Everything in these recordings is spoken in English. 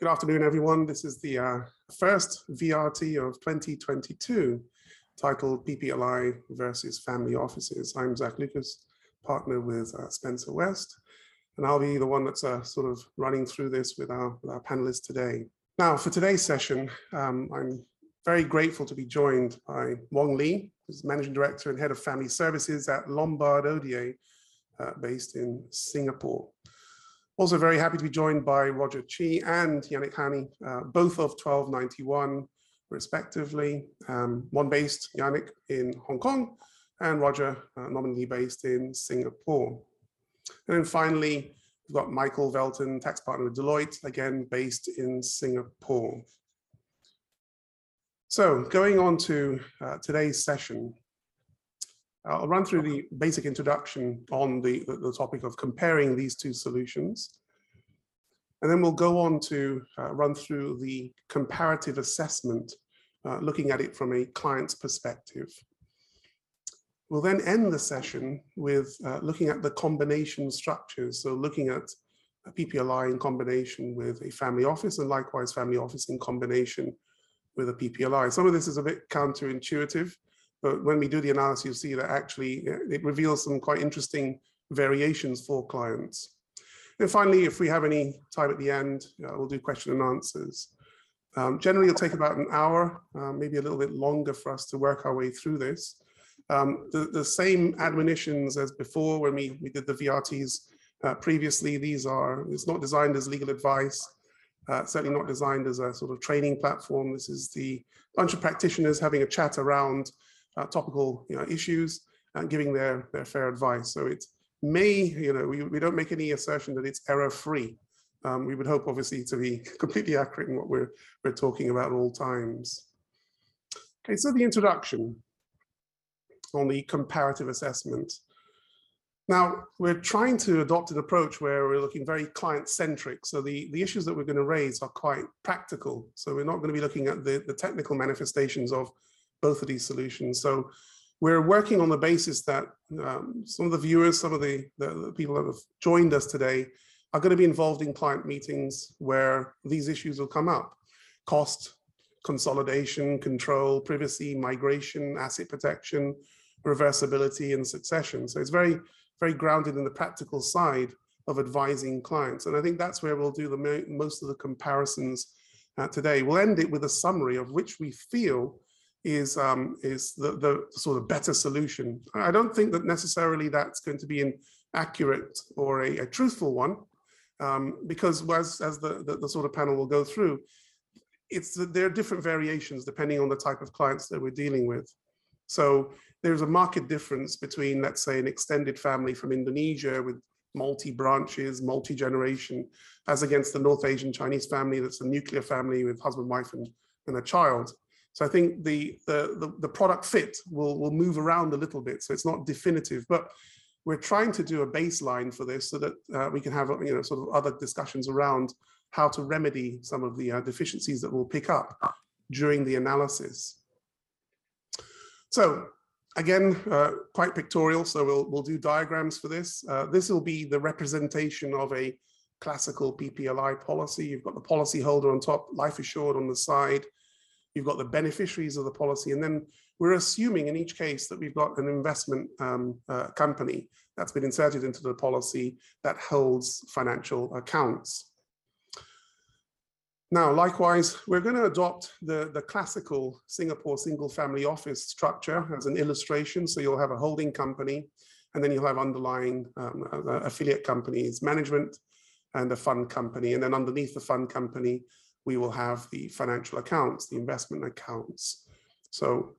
Good afternoon, everyone. This is the uh, first VRT of 2022 titled PPLI versus Family Offices. I'm Zac Lucas, partner with uh, Spencer West, and I'll be the one that's uh, sort of running through this with our, with our panelists today. Now, for today's session, um, I'm very grateful to be joined by Wong Lee, who's Managing Director and Head of Family Services at Lombard Odier, uh, based in Singapore. Also very happy to be joined by Roger Chi and Yannick Hani, uh, both of 1291 respectively, um, one based, Yannick, in Hong Kong, and Roger, uh, nominally based in Singapore. And then finally, we've got Michael Velten, tax partner with Deloitte, again, based in Singapore. So going on to uh, today's session, I'll run through the basic introduction on the, the, the, topic of comparing these two solutions. And then we'll go on to uh, run through the comparative assessment, uh, looking at it from a client's perspective. We'll then end the session with uh, looking at the combination structures. So looking at a PPLI in combination with a family office and likewise family office in combination with a PPLI. Some of this is a bit counterintuitive. But when we do the analysis, you'll see that actually it reveals some quite interesting variations for clients. And finally, if we have any time at the end, uh, we'll do question and answers. Um, generally, it'll take about an hour, uh, maybe a little bit longer for us to work our way through this. Um, the, the same admonitions as before when we, we did the VRTs uh, previously, these are, it's not designed as legal advice, uh, certainly not designed as a sort of training platform. This is the bunch of practitioners having a chat around topical you know, issues and giving their, their fair advice. So it may, you know, we, we don't make any assertion that it's error free. Um, we would hope obviously to be completely accurate in what we're, we're talking about at all times. Okay, so the introduction on the comparative assessment. Now, we're trying to adopt an approach where we're looking very client-centric. So the, the issues that we're going to raise are quite practical. So we're not going to be looking at the, the technical manifestations of both of these solutions. So we're working on the basis that um, some of the viewers, some of the, the, the, people that have joined us today are going to be involved in client meetings where these issues will come up. Cost, consolidation, control, privacy, migration, asset protection, reversibility, and succession. So it's very, very grounded in the practical side of advising clients. And I think that's where we'll do the most of the comparisons uh, today. We'll end it with a summary of which we feel is um, is the, the sort of better solution. I don't think that necessarily that's going to be an accurate or a, a truthful one, um, because as, as the, the, the, sort of panel will go through, it's there are different variations depending on the type of clients that we're dealing with. So there's a market difference between, let's say, an extended family from Indonesia with multi-branches, multi-generation, as against the North Asian Chinese family that's a nuclear family with husband, wife, and, and a child. So I think the, the, the, the, product fit will, will move around a little bit. So it's not definitive, but we're trying to do a baseline for this so that uh, we can have you know sort of other discussions around how to remedy some of the uh, deficiencies that we'll pick up during the analysis. So again, uh, quite pictorial, so we'll, we'll do diagrams for this. Uh, this will be the representation of a classical PPLI policy. You've got the policy holder on top, life assured on the side, you've got the beneficiaries of the policy, and then we're assuming in each case that we've got an investment um, uh, company that's been inserted into the policy that holds financial accounts. Now, likewise, we're going to adopt the, the classical Singapore single family office structure as an illustration. So you'll have a holding company, and then you'll have underlying um, uh, affiliate companies, management, and a fund company. And then underneath the fund company, we will have the financial accounts, the investment accounts. So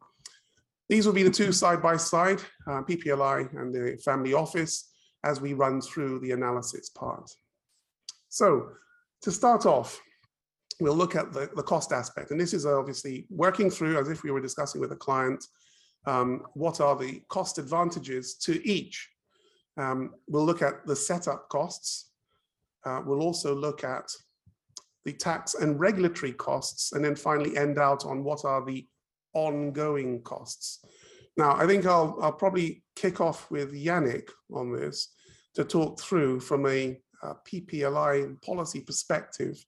these will be the two side by side, uh, PPLI and the family office, as we run through the analysis part. So to start off, we'll look at the, the cost aspect. And this is obviously working through as if we were discussing with a client, um, what are the cost advantages to each. Um, we'll look at the setup costs. Uh, we'll also look at the tax and regulatory costs, and then finally end out on what are the ongoing costs. Now, I think I'll, I'll probably kick off with Yannick on this to talk through from a, a PPLI policy perspective,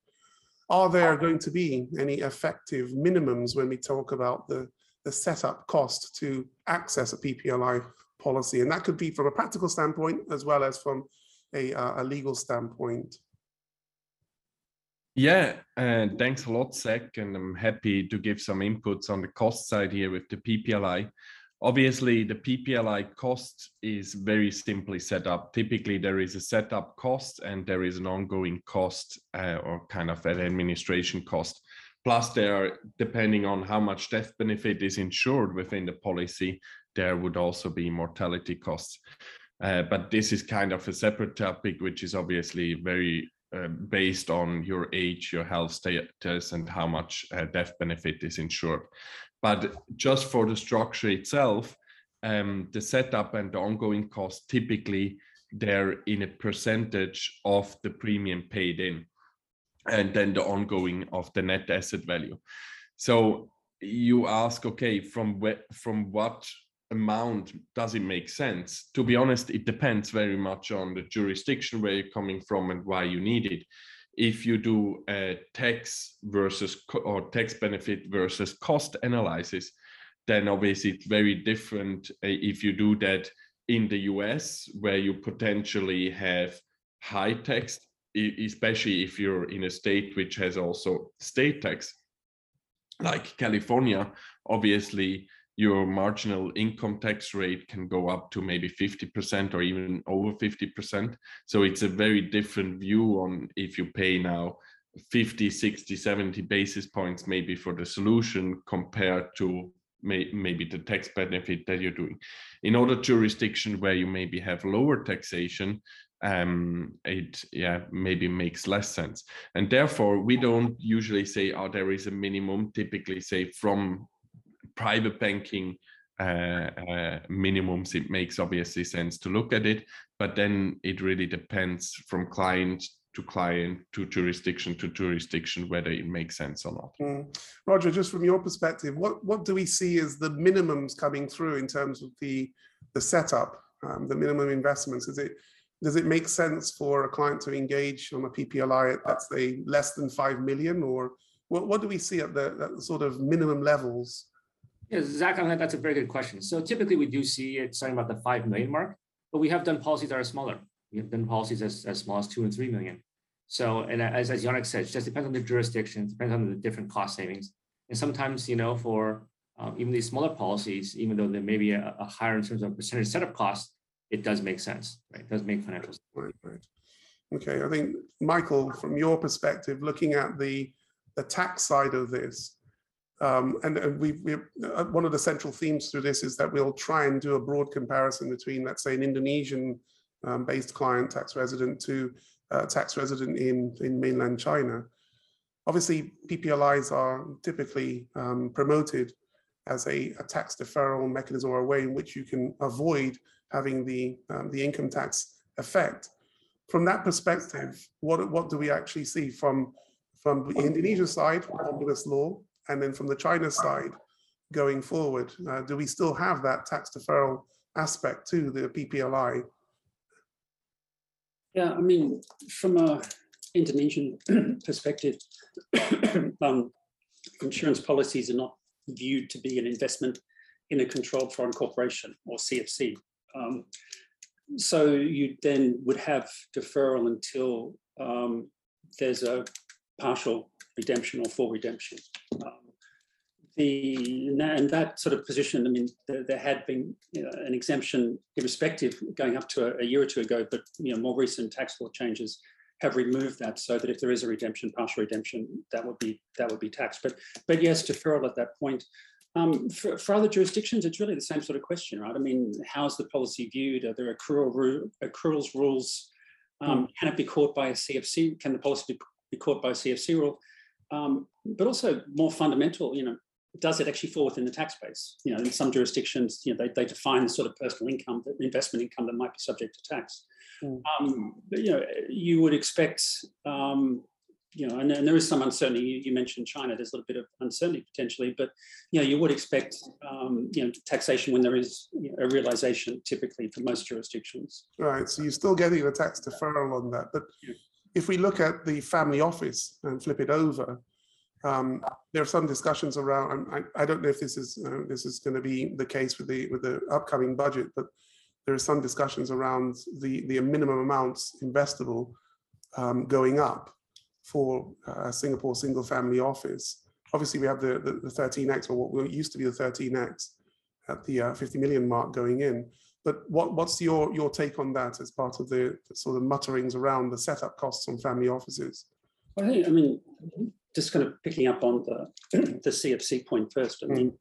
are there going to be any effective minimums when we talk about the, the setup cost to access a PPLI policy? And that could be from a practical standpoint as well as from a, uh, a legal standpoint. Yeah, uh, thanks a lot, Zac, and I'm happy to give some inputs on the cost side here with the PPLI. Obviously, the PPLI cost is very simply set up. Typically, there is a setup cost and there is an ongoing cost uh, or kind of an administration cost. Plus, there are, depending on how much death benefit is insured within the policy, there would also be mortality costs. Uh, but this is kind of a separate topic, which is obviously very uh, based on your age, your health status, and how much uh, death benefit is insured. But just for the structure itself, um, the setup and the ongoing cost typically they're in a percentage of the premium paid in, and then the ongoing of the net asset value. So you ask, okay, from where, from what amount does it make sense? To be honest, it depends very much on the jurisdiction where you're coming from and why you need it if you do a tax versus or tax benefit versus cost analysis, then obviously it's very different uh, if you do that in the US, where you potentially have high tax, especially if you're in a state which has also state tax, like California. Obviously, your marginal income tax rate can go up to maybe 50% or even over 50%. So it's a very different view on if you pay now 50, 60, 70 basis points maybe for the solution compared to may, maybe the tax benefit that you're doing. In other jurisdiction where you maybe have lower taxation, um, it yeah maybe makes less sense. And therefore, we don't usually say, oh, there is a minimum, typically say from private banking uh, uh, minimums, it makes obviously sense to look at it, but then it really depends from client to client to jurisdiction to jurisdiction whether it makes sense or not. Mm. Roger, just from your perspective, what what do we see as the minimums coming through in terms of the the setup, um, the minimum investments? Is it does it make sense for a client to engage on a PPLI at let's say less than five million, or what, what do we see at the, at the sort of minimum levels yeah, Zac, that's a very good question. So typically we do see it starting about the 5 million mark, but we have done policies that are smaller. We have done policies as, as small as two and 3 million. So, and as, as Yannick said, it just depends on the jurisdiction, depends on the different cost savings. And sometimes, you know, for um, even these smaller policies, even though there may be a, a, higher in terms of percentage setup cost, it does make sense, right? It does make financial sense. Right, right. Okay, I think, Michael, from your perspective, looking at the, the tax side of this, um, and, and we, we, uh, one of the central themes through this is that we'll try and do a broad comparison between, let's say, an Indonesian um, client tax resident to a tax resident in, in mainland China. Obviously, PPLIs are typically um, promoted as a, a, tax deferral mechanism or a way in which you can avoid having the, um, the income tax effect. From that perspective, what, what do we actually see from, from the Indonesian side, omnibus law, and then from the China side going forward, uh, do we still have that tax deferral aspect to the PPLI? Yeah, I mean, from a Indonesian perspective, um, insurance policies are not viewed to be an investment in a controlled foreign corporation or CFC. Um, so you then would have deferral until um, there's a partial redemption or full redemption. Um, the and that sort of position, I mean, there, there had been you know, an exemption irrespective going up to a, a, year or two ago, but you know, more recent tax law changes have removed that so that if there is a redemption, partial redemption, that would be that would be taxed. But but yes, deferral at that point. Um, for, for, other jurisdictions, it's really the same sort of question, right? I mean, how's the policy viewed? Are there accrual accruals rules? Um, can it be caught by a CFC? Can the policy be, be caught by a CFC rule? Um, but also more fundamental, you know, does it actually fall within the tax base? You know, in some jurisdictions, you know, they, they define the sort of personal income, the investment income that might be subject to tax. Mm. Um, but, you know, you would expect, um, you know, and, and, there is some uncertainty. You, you, mentioned China. There's a little bit of uncertainty potentially, but you know, you would expect, um, you know, taxation when there is you know, a realization, typically for most jurisdictions. Right. So you're still getting a tax deferral on that, but. Yeah if we look at the family office and flip it over, um, there are some discussions around. I, I don't know if this is uh, this is going to be the case with the with the upcoming budget, but there are some discussions around the the minimum amounts investable um, going up for uh, Singapore single family office. Obviously, we have the, the, the 13x or what used to be the 13x at the uh, 50 million mark going in. But what, what's your, your take on that as part of the, the sort of mutterings around the setup costs on family offices? I think, I mean, just kind of picking up on the, the CFC point first. I mean,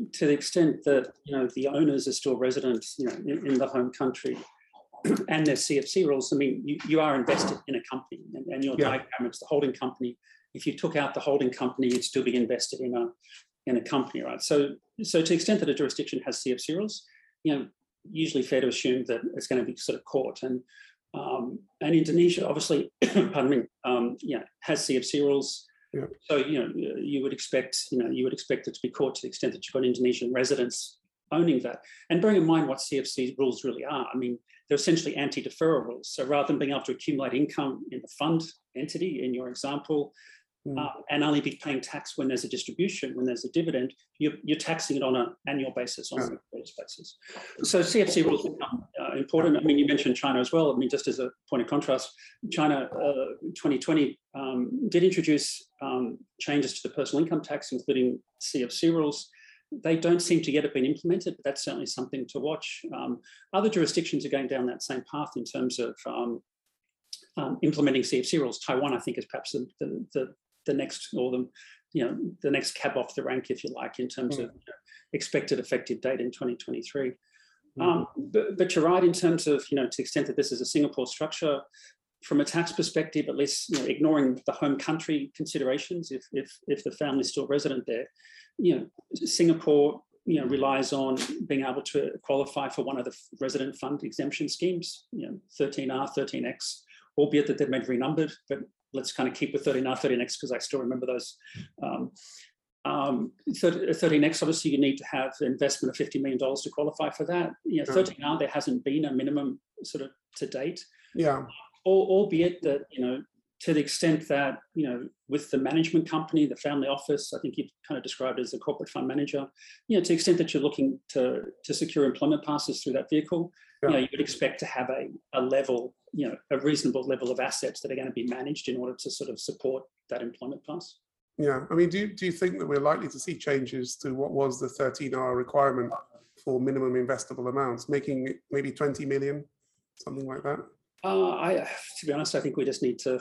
mm. to the extent that you know the owners are still residents, you know, in, in the home country, and there's CFC rules. I mean, you, you are invested in a company, and, and your yeah. diagram it's the holding company. If you took out the holding company, you'd still be invested in a in a company, right? So, so to the extent that a jurisdiction has CFC rules, you know, usually fair to assume that it's going to be sort of caught. and um, and Indonesia obviously, pardon me, um, yeah, has CFC rules. Yeah. So you know you would expect you know you would expect it to be caught to the extent that you've got Indonesian residents owning that. And bearing in mind what CFC rules really are, I mean they're essentially anti-deferral rules. So rather than being able to accumulate income in the fund entity in your example, mm. uh, and only be paying tax when there's a distribution, when there's a dividend, you're, you're taxing it on an annual basis, on a basis. So CFC rules become uh, important. I mean, you mentioned China as well. I mean, just as a point of contrast, China uh, 2020 um, did introduce um, changes to the personal income tax, including CFC rules. They don't seem to yet have been implemented, but that's certainly something to watch. Um, other jurisdictions are going down that same path in terms of um, um, implementing CFC rules. Taiwan, I think, is perhaps the, the, the, the next or the you know the next cab off the rank, if you like, in terms mm. of you know, expected effective date in 2023. Mm. Um, but, but, you're right in terms of you know to the extent that this is a Singapore structure. From a tax perspective, at least you know, ignoring the home country considerations, if, if if the family's still resident there, you know Singapore you know relies on being able to qualify for one of the resident fund exemption schemes, you know 13R, 13X, albeit that they've been renumbered, but let's kind of keep with 13R, 13X because I still remember those. Um, um, 13X, obviously, you need to have investment of $50 million to qualify for that. You know, 13R, there hasn't been a minimum sort of to date. Yeah. albeit that, you know, to the extent that, you know, with the management company, the family office, I think you've kind of described it as a corporate fund manager, you know, to the extent that you're looking to, to secure employment passes through that vehicle, yeah. you know, you would expect to have a, a level you know a reasonable level of assets that are going to be managed in order to sort of support that employment pass. Yeah, I mean, do you, do you think that we're likely to see changes to what was the 13R requirement for minimum investable amounts, making it maybe 20 million, something like that? Uh, I, to be honest, I think we just need to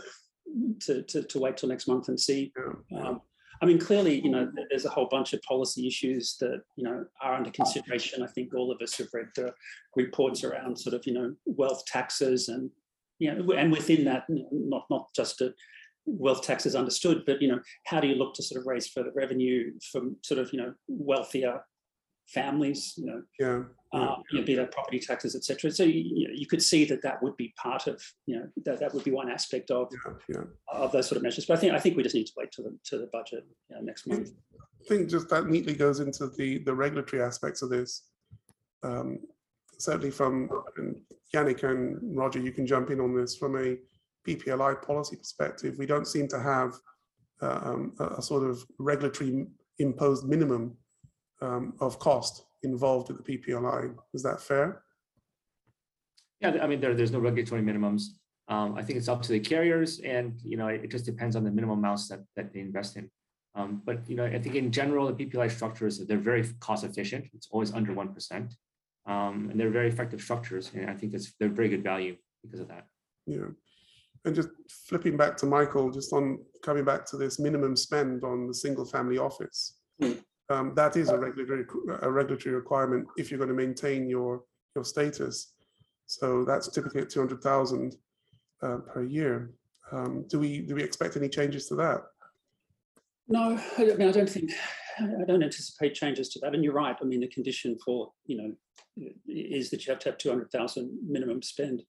to to, to wait till next month and see. Yeah. Um, I mean, clearly, you know, there's a whole bunch of policy issues that you know are under consideration. I think all of us have read the reports around sort of you know wealth taxes and you know, and within that, not not just a wealth tax is understood, but you know, how do you look to sort of raise further revenue from sort of you know wealthier families, you know, yeah, uh, you know, be that property taxes, etc. So you, you, know, you could see that that would be part of, you know, that, that would be one aspect of yeah, yeah. of those sort of measures. But I think I think we just need to wait to the to the budget you know, next month. I think just that neatly goes into the the regulatory aspects of this. Um, certainly from Yannick and Roger, you can jump in on this from a PPLI policy perspective. We don't seem to have uh, um, a, a, sort of regulatory imposed minimum um, of cost involved with the PPLI. Is that fair? Yeah, I mean, there, there's no regulatory minimums. Um, I think it's up to the carriers, and you know, it, it, just depends on the minimum amounts that, that they invest in. Um, but you know, I think in general, the PPLI structures they're very cost efficient. It's always under one percent um, and they're very effective structures. And I think that's they're very good value because of that. Yeah. And just flipping back to Michael, just on coming back to this minimum spend on the single family office, mm. um, that is a regulatory a regulatory requirement if you're going to maintain your your status. So that's typically at two hundred thousand uh, per year. Um, do we do we expect any changes to that? No, I mean I don't think I don't anticipate changes to that. And you're right. I mean, the condition for you know is that you have to have 200,000 minimum spend.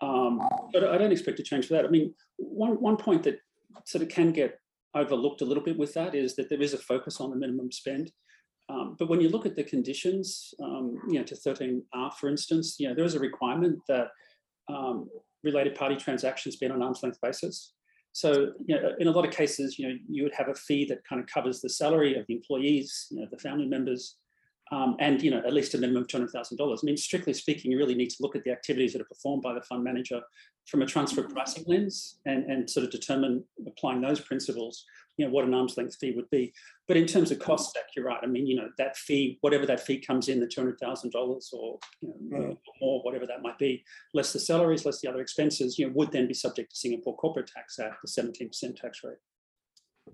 Um, but I don't expect a change for that. I mean, one one point that sort of can get overlooked a little bit with that is that there is a focus on the minimum spend. Um, but when you look at the conditions, um, you know, to 13R, for instance, you know, there is a requirement that um, related party transactions be on an arm's length basis. So, you know, in a lot of cases, you know, you would have a fee that kind of covers the salary of the employees, you know, the family members, um, and you know, at least a minimum of two hundred thousand dollars. I mean, strictly speaking, you really need to look at the activities that are performed by the fund manager from a transfer pricing lens, and and sort of determine applying those principles, you know, what an arm's length fee would be. But in terms of cost stack, you're right. I mean, you know, that fee, whatever that fee comes in, the two hundred thousand dollars or you know, more, whatever that might be, less the salaries, less the other expenses, you know, would then be subject to Singapore Corporate Tax Act, the seventeen percent tax rate.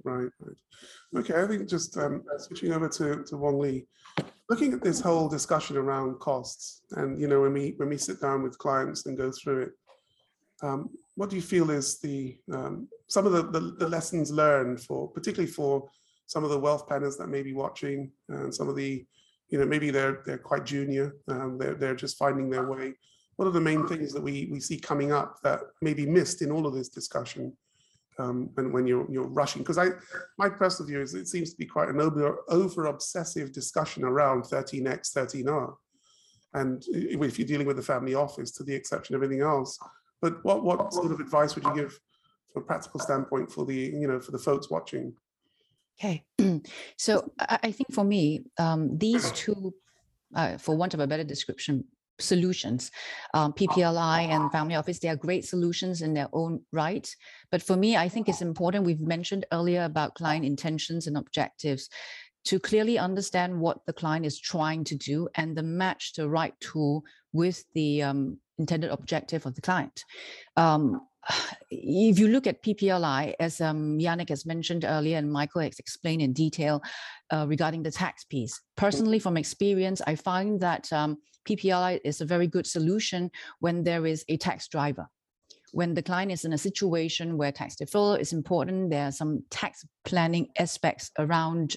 Right, right. Okay, I think just um, switching over to, to Wong Lee, looking at this whole discussion around costs, and you know, when we when we sit down with clients and go through it, um, what do you feel is the um, some of the, the, the lessons learned for particularly for some of the wealth planners that may be watching, and some of the, you know, maybe they're they're quite junior, um, they're they're just finding their way. What are the main things that we we see coming up that may be missed in all of this discussion? um, when, when you're you're rushing because I my personal view is it seems to be quite an over over obsessive discussion around 13x 13r and if you're dealing with the family office to the exception of everything else but what what sort of advice would you give from a practical standpoint for the you know for the folks watching Okay, so I, think for me, um, these two, uh, for want of a better description, solutions. Um, PPLI and family office, they are great solutions in their own right. But for me, I think it's important, we've mentioned earlier about client intentions and objectives, to clearly understand what the client is trying to do and the match the right tool with the um, intended objective of the client. Um, if you look at PPLI, as um, Yannick has mentioned earlier and Michael has explained in detail uh, regarding the tax piece, personally from experience, I find that um, PPLI is a very good solution when there is a tax driver. When the client is in a situation where tax deferral is important, there are some tax planning aspects around,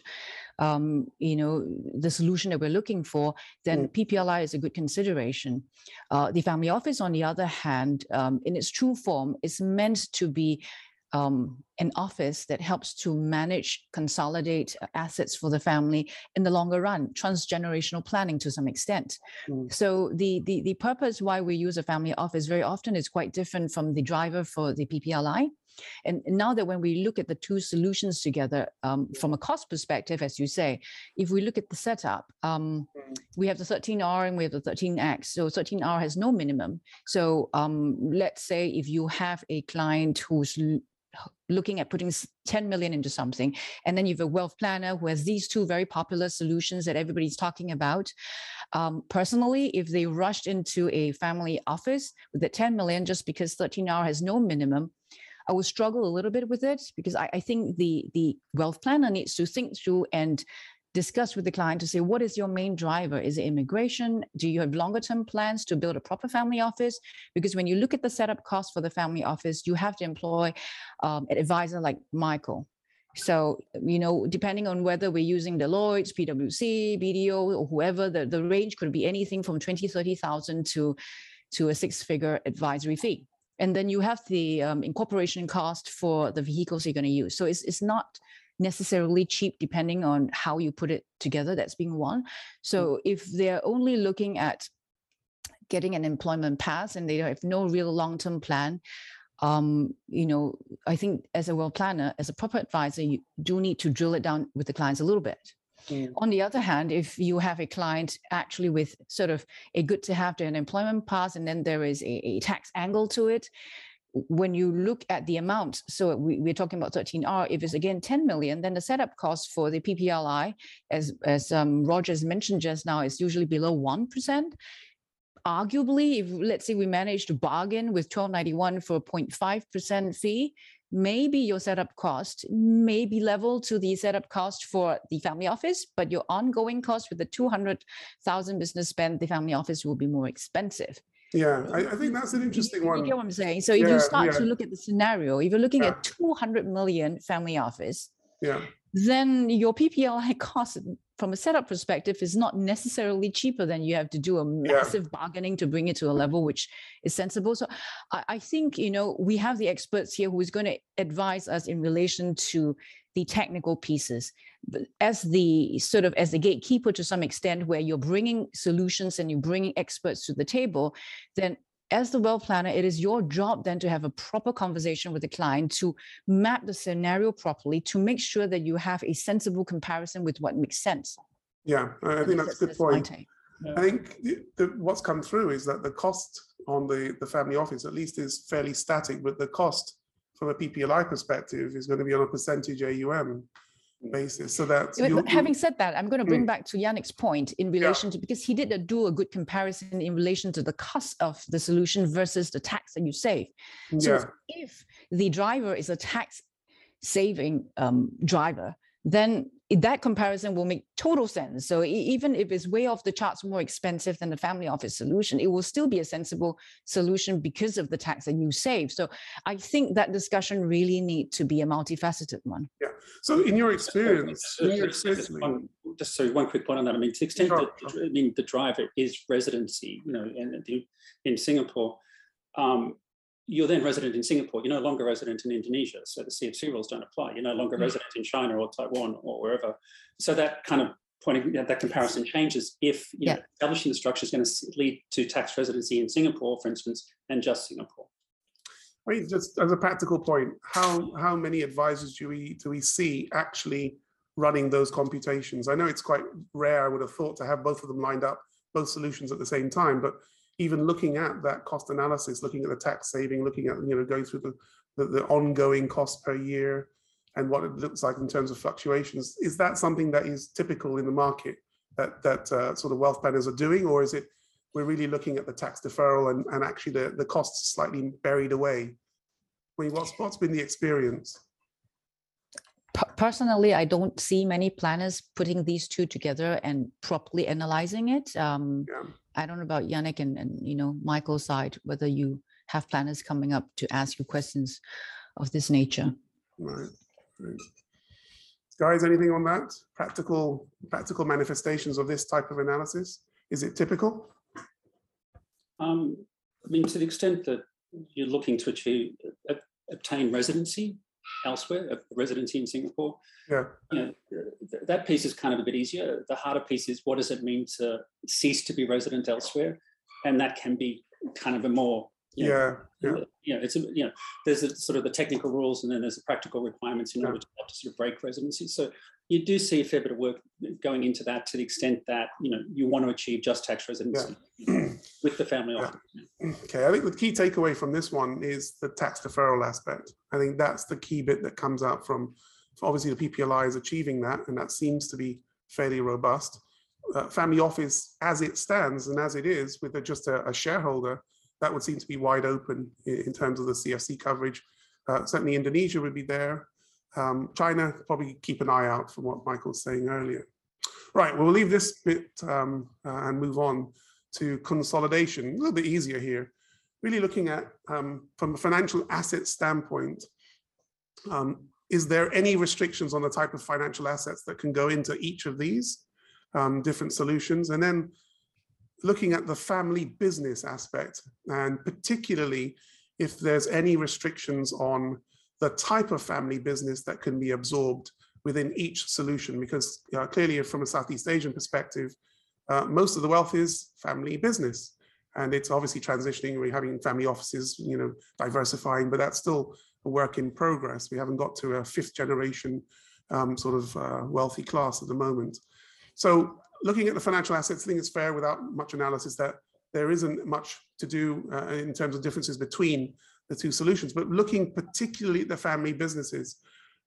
um, you know, the solution that we're looking for. Then Mm. PPLI is a good consideration. Uh, the family office, on the other hand, um, in its true form, is meant to be um, an office that helps to manage, consolidate uh, assets for the family in the longer run, transgenerational planning to some extent. Mm. So the, the the purpose why we use a family office very often is quite different from the driver for the PPLI. And now that when we look at the two solutions together um, from a cost perspective, as you say, if we look at the setup, um, Mm. we have the 13R and we have the 13X. So 13R has no minimum. So um, let's say if you have a client who's looking at putting 10 million into something, and then you have a wealth planner who has these two very popular solutions that everybody's talking about. Um, personally, if they rushed into a family office with the 10 million just because 13R has no minimum, I would struggle a little bit with it because I, I think the the wealth planner needs to think through and discuss with the client to say what is your main driver? Is it immigration? Do you have longer term plans to build a proper family office? Because when you look at the setup cost for the family office you have to employ um, an advisor like michael. So you know depending on whether we're using deloitte pwc bdo or whoever the, the range could be anything from 20 30000 to to a six figure advisory fee. And then you have the um, incorporation cost for the vehicles you're going to use. So it's, it's not necessarily cheap depending on how you put it together that's being one so if they're only looking at getting an employment pass and they have no real long-term plan um, you know i think as a wealth planner as a proper advisor you do need to drill it down with the clients a little bit. Mm. on the other hand, if you have a client actually with sort of a good to have to an employment pass, and then there is a, a tax angle to it, when you look at the amount, so we, we're talking about 13R, if it's again 10 million, then the setup cost for the PPLI, as, as um, Rogers mentioned just now, is usually below 1%. Arguably, if let's say we manage to bargain with 1291 for a 0.5% fee, maybe your setup cost may be level to the setup cost for the family office, but your ongoing cost with the 200,000 business spend, the family office will be more expensive. Yeah I, I think that's an You- interesting you one get what I'm saying? So if Yeah, you start to look at the scenario, if you're looking Yeah. at 200 million family office, yeah then your PPLI cost from a setup perspective is not necessarily cheaper than you have to do a massive bargaining to bring it to a level which is sensible. So I, I think, you know, we have the experts here who is going to advise us in relation to the technical pieces as the sort of as the gatekeeper to some extent where you're bringing solutions and you're bringing experts to the table then as the wealth planner, it is your job then to have a proper conversation with the client to map the scenario properly to make sure that you have a sensible comparison with what makes sense. Yeah, I I think that's a good point. take. I think the, the, what's come through is that the cost on the, the family office at least is fairly static, but the cost from a PPLI perspective is going to be on a percentage AUM basis. So that But- you- but you- having said that, I'm going to bring Mm. back to Yannick's point in relation to because he did a, do a good comparison in relation to the cost of the solution versus the tax that you save. So yeah, if the driver is a tax saving um, driver, then i- that comparison will make total sense. So even if it's way off the charts more expensive than the family office solution, it will still be a sensible solution because of the tax that you save. So I think that discussion really need to be a multifaceted one. so in your experience, So- in your so just experience, one- Just so one quick point on that. I mean, to the extent Sure, that, I mean, the driver is residency, you know, in, in Singapore, um, you're then resident in Singapore, you're no longer resident in Indonesia. So the CFC rules don't apply. You're no longer Mm. resident in China or Taiwan or wherever. So that kind of pointing, that comparison changes if, you know, establishing the structure is going to lead to tax residency in Singapore, for instance, and just Singapore. I mean, just as a practical point, how, how many advisors do we, do we see actually running those computations? I know it's quite rare, I would have thought, to have both of them lined up, both solutions at the same time, but even looking at that cost analysis, looking at the tax saving, looking at, you know, going through the, the, the ongoing cost per year and what it looks like in terms of fluctuations, is that something that is typical in the market that, that uh, sort of wealth planners are doing, or is it we're really looking at the tax deferral and, and actually the, the costs slightly buried away. I mean, what's, what's been the experience? Personally, I don't see many planners putting these two together and properly analyzing it. Um, Yeah. I don't know about Yannick and, and, you know, Michael's side, whether you have planners coming up to ask you questions of this nature. Right. right. Guys, anything on that? Practical, practical manifestations of this type of analysis? Is it typical? Um, I mean, to the extent that you're looking to achieve, uh, obtain residency elsewhere, a residency in Singapore, Yeah. you know, that piece is kind of a bit easier. The harder piece is what does it mean to cease to be resident elsewhere? And that can be kind of a more, you know, Yeah. Yeah. you know, it's, a, you know, there's a, sort of the technical rules and then there's the practical requirements in Yeah. order to, to sort of break residency. So you do see a fair bit of work going into that to the extent that, you know, you want to achieve just tax residency with the family Yeah. Okay, I think the key takeaway from this one is the tax deferral aspect. I think that's the key bit that comes out from, obviously the PPLI is achieving that, and that seems to be fairly robust. Uh, family office, as it stands and as it is, with a, just a, a shareholder, that would seem to be wide open in, in terms of the CFC coverage. Uh, certainly Indonesia would be there. Um, China, probably keep an eye out for what Michael's saying earlier. Right, we'll leave this bit um, uh, and move on to consolidation, a little bit easier here. Really looking at, um, from a financial asset standpoint, um, is there any restrictions on the type of financial assets that can go into each of these um, different solutions? And then looking at the family business aspect, and particularly if there's any restrictions on the type of family business that can be absorbed within each solution, because uh, clearly from a Southeast Asian perspective, uh, most of the wealth is family business. And it's obviously transitioning, we're having family offices, you know, diversifying, but that's still a work in progress. We haven't got to a fifth generation um, sort of uh, wealthy class at the moment. So looking at the financial assets, I think it's fair without much analysis that there isn't much to do uh, in terms of differences between the two solutions, but looking particularly at the family businesses.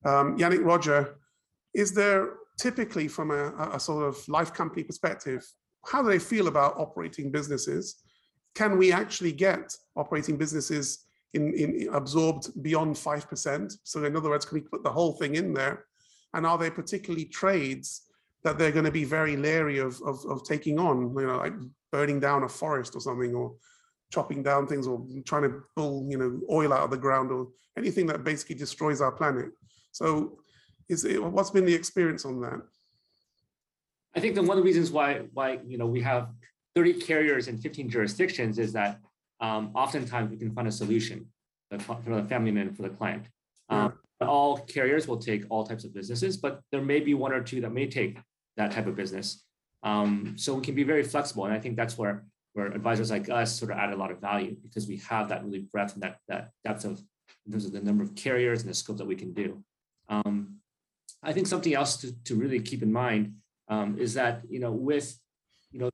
Um, Yannick Roger, is there typically from a, a sort of life company perspective, how do they feel about operating businesses? Can we actually get operating businesses in, in absorbed beyond 5%? So in other words, can we put the whole thing in there? And are there particularly trades that they're going to be very leery of, of, of taking on, you know, like burning down a forest or something, or chopping down things, or trying to pull, you know, oil out of the ground, or anything that basically destroys our planet. So, is it, what's been the experience on that? I think that one of the reasons why why you know we have 30 carriers in 15 jurisdictions is that um, oftentimes we can find a solution for the family man for the client. Um, all carriers will take all types of businesses, but there may be one or two that may take that type of business. Um, so we can be very flexible, and I think that's where where advisors like us sort of add a lot of value because we have that really breadth and that, that depth of in terms of the number of carriers and the scope that we can do. Um, I think something else to, to really keep in mind um, is that, you know, with, you know,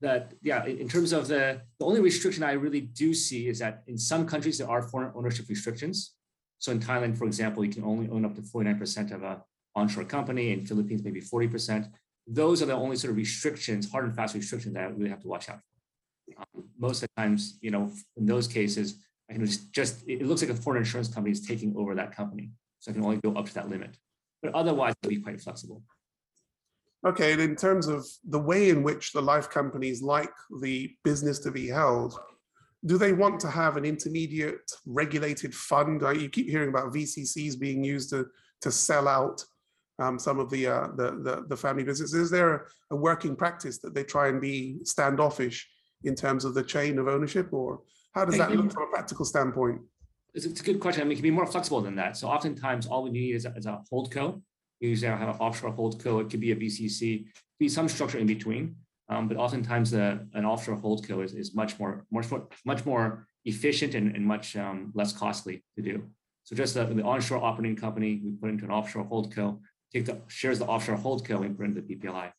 that, yeah, in terms of the, the only restriction I really do see is that in some countries, there are foreign ownership restrictions. So in Thailand, for example, you can only own up to 49% of a onshore company. In Philippines, maybe 40%. Those are the only sort of restrictions, hard and fast restrictions that I really have to watch out for. Um, most of the times, you know, in those cases, I can just, just it looks like a foreign insurance company is taking over that company. So I can only go up to that limit. But otherwise, it'll be quite flexible. Okay, and in terms of the way in which the life companies like the business to be held, do they want to have an intermediate regulated fund? Uh, You keep hearing about VCCs being used to, to sell out um, some of the, uh, the, the, the family businesses. Is there a, a working practice that they try and be standoffish in terms of the chain of ownership or how does that look from a practical standpoint? It's, it's a good question. I mean, it can be more flexible than that. So oftentimes, all we need is a, is a hold co. Usually, I have an offshore hold co. It could be a VCC, be some structure in between. Um, but oftentimes, the an offshore hold co is, is much more much more much more efficient and, and much um, less costly to do. So just the, the onshore operating company, we put into an offshore hold co. Take the shares the offshore hold co and put into the PPLI.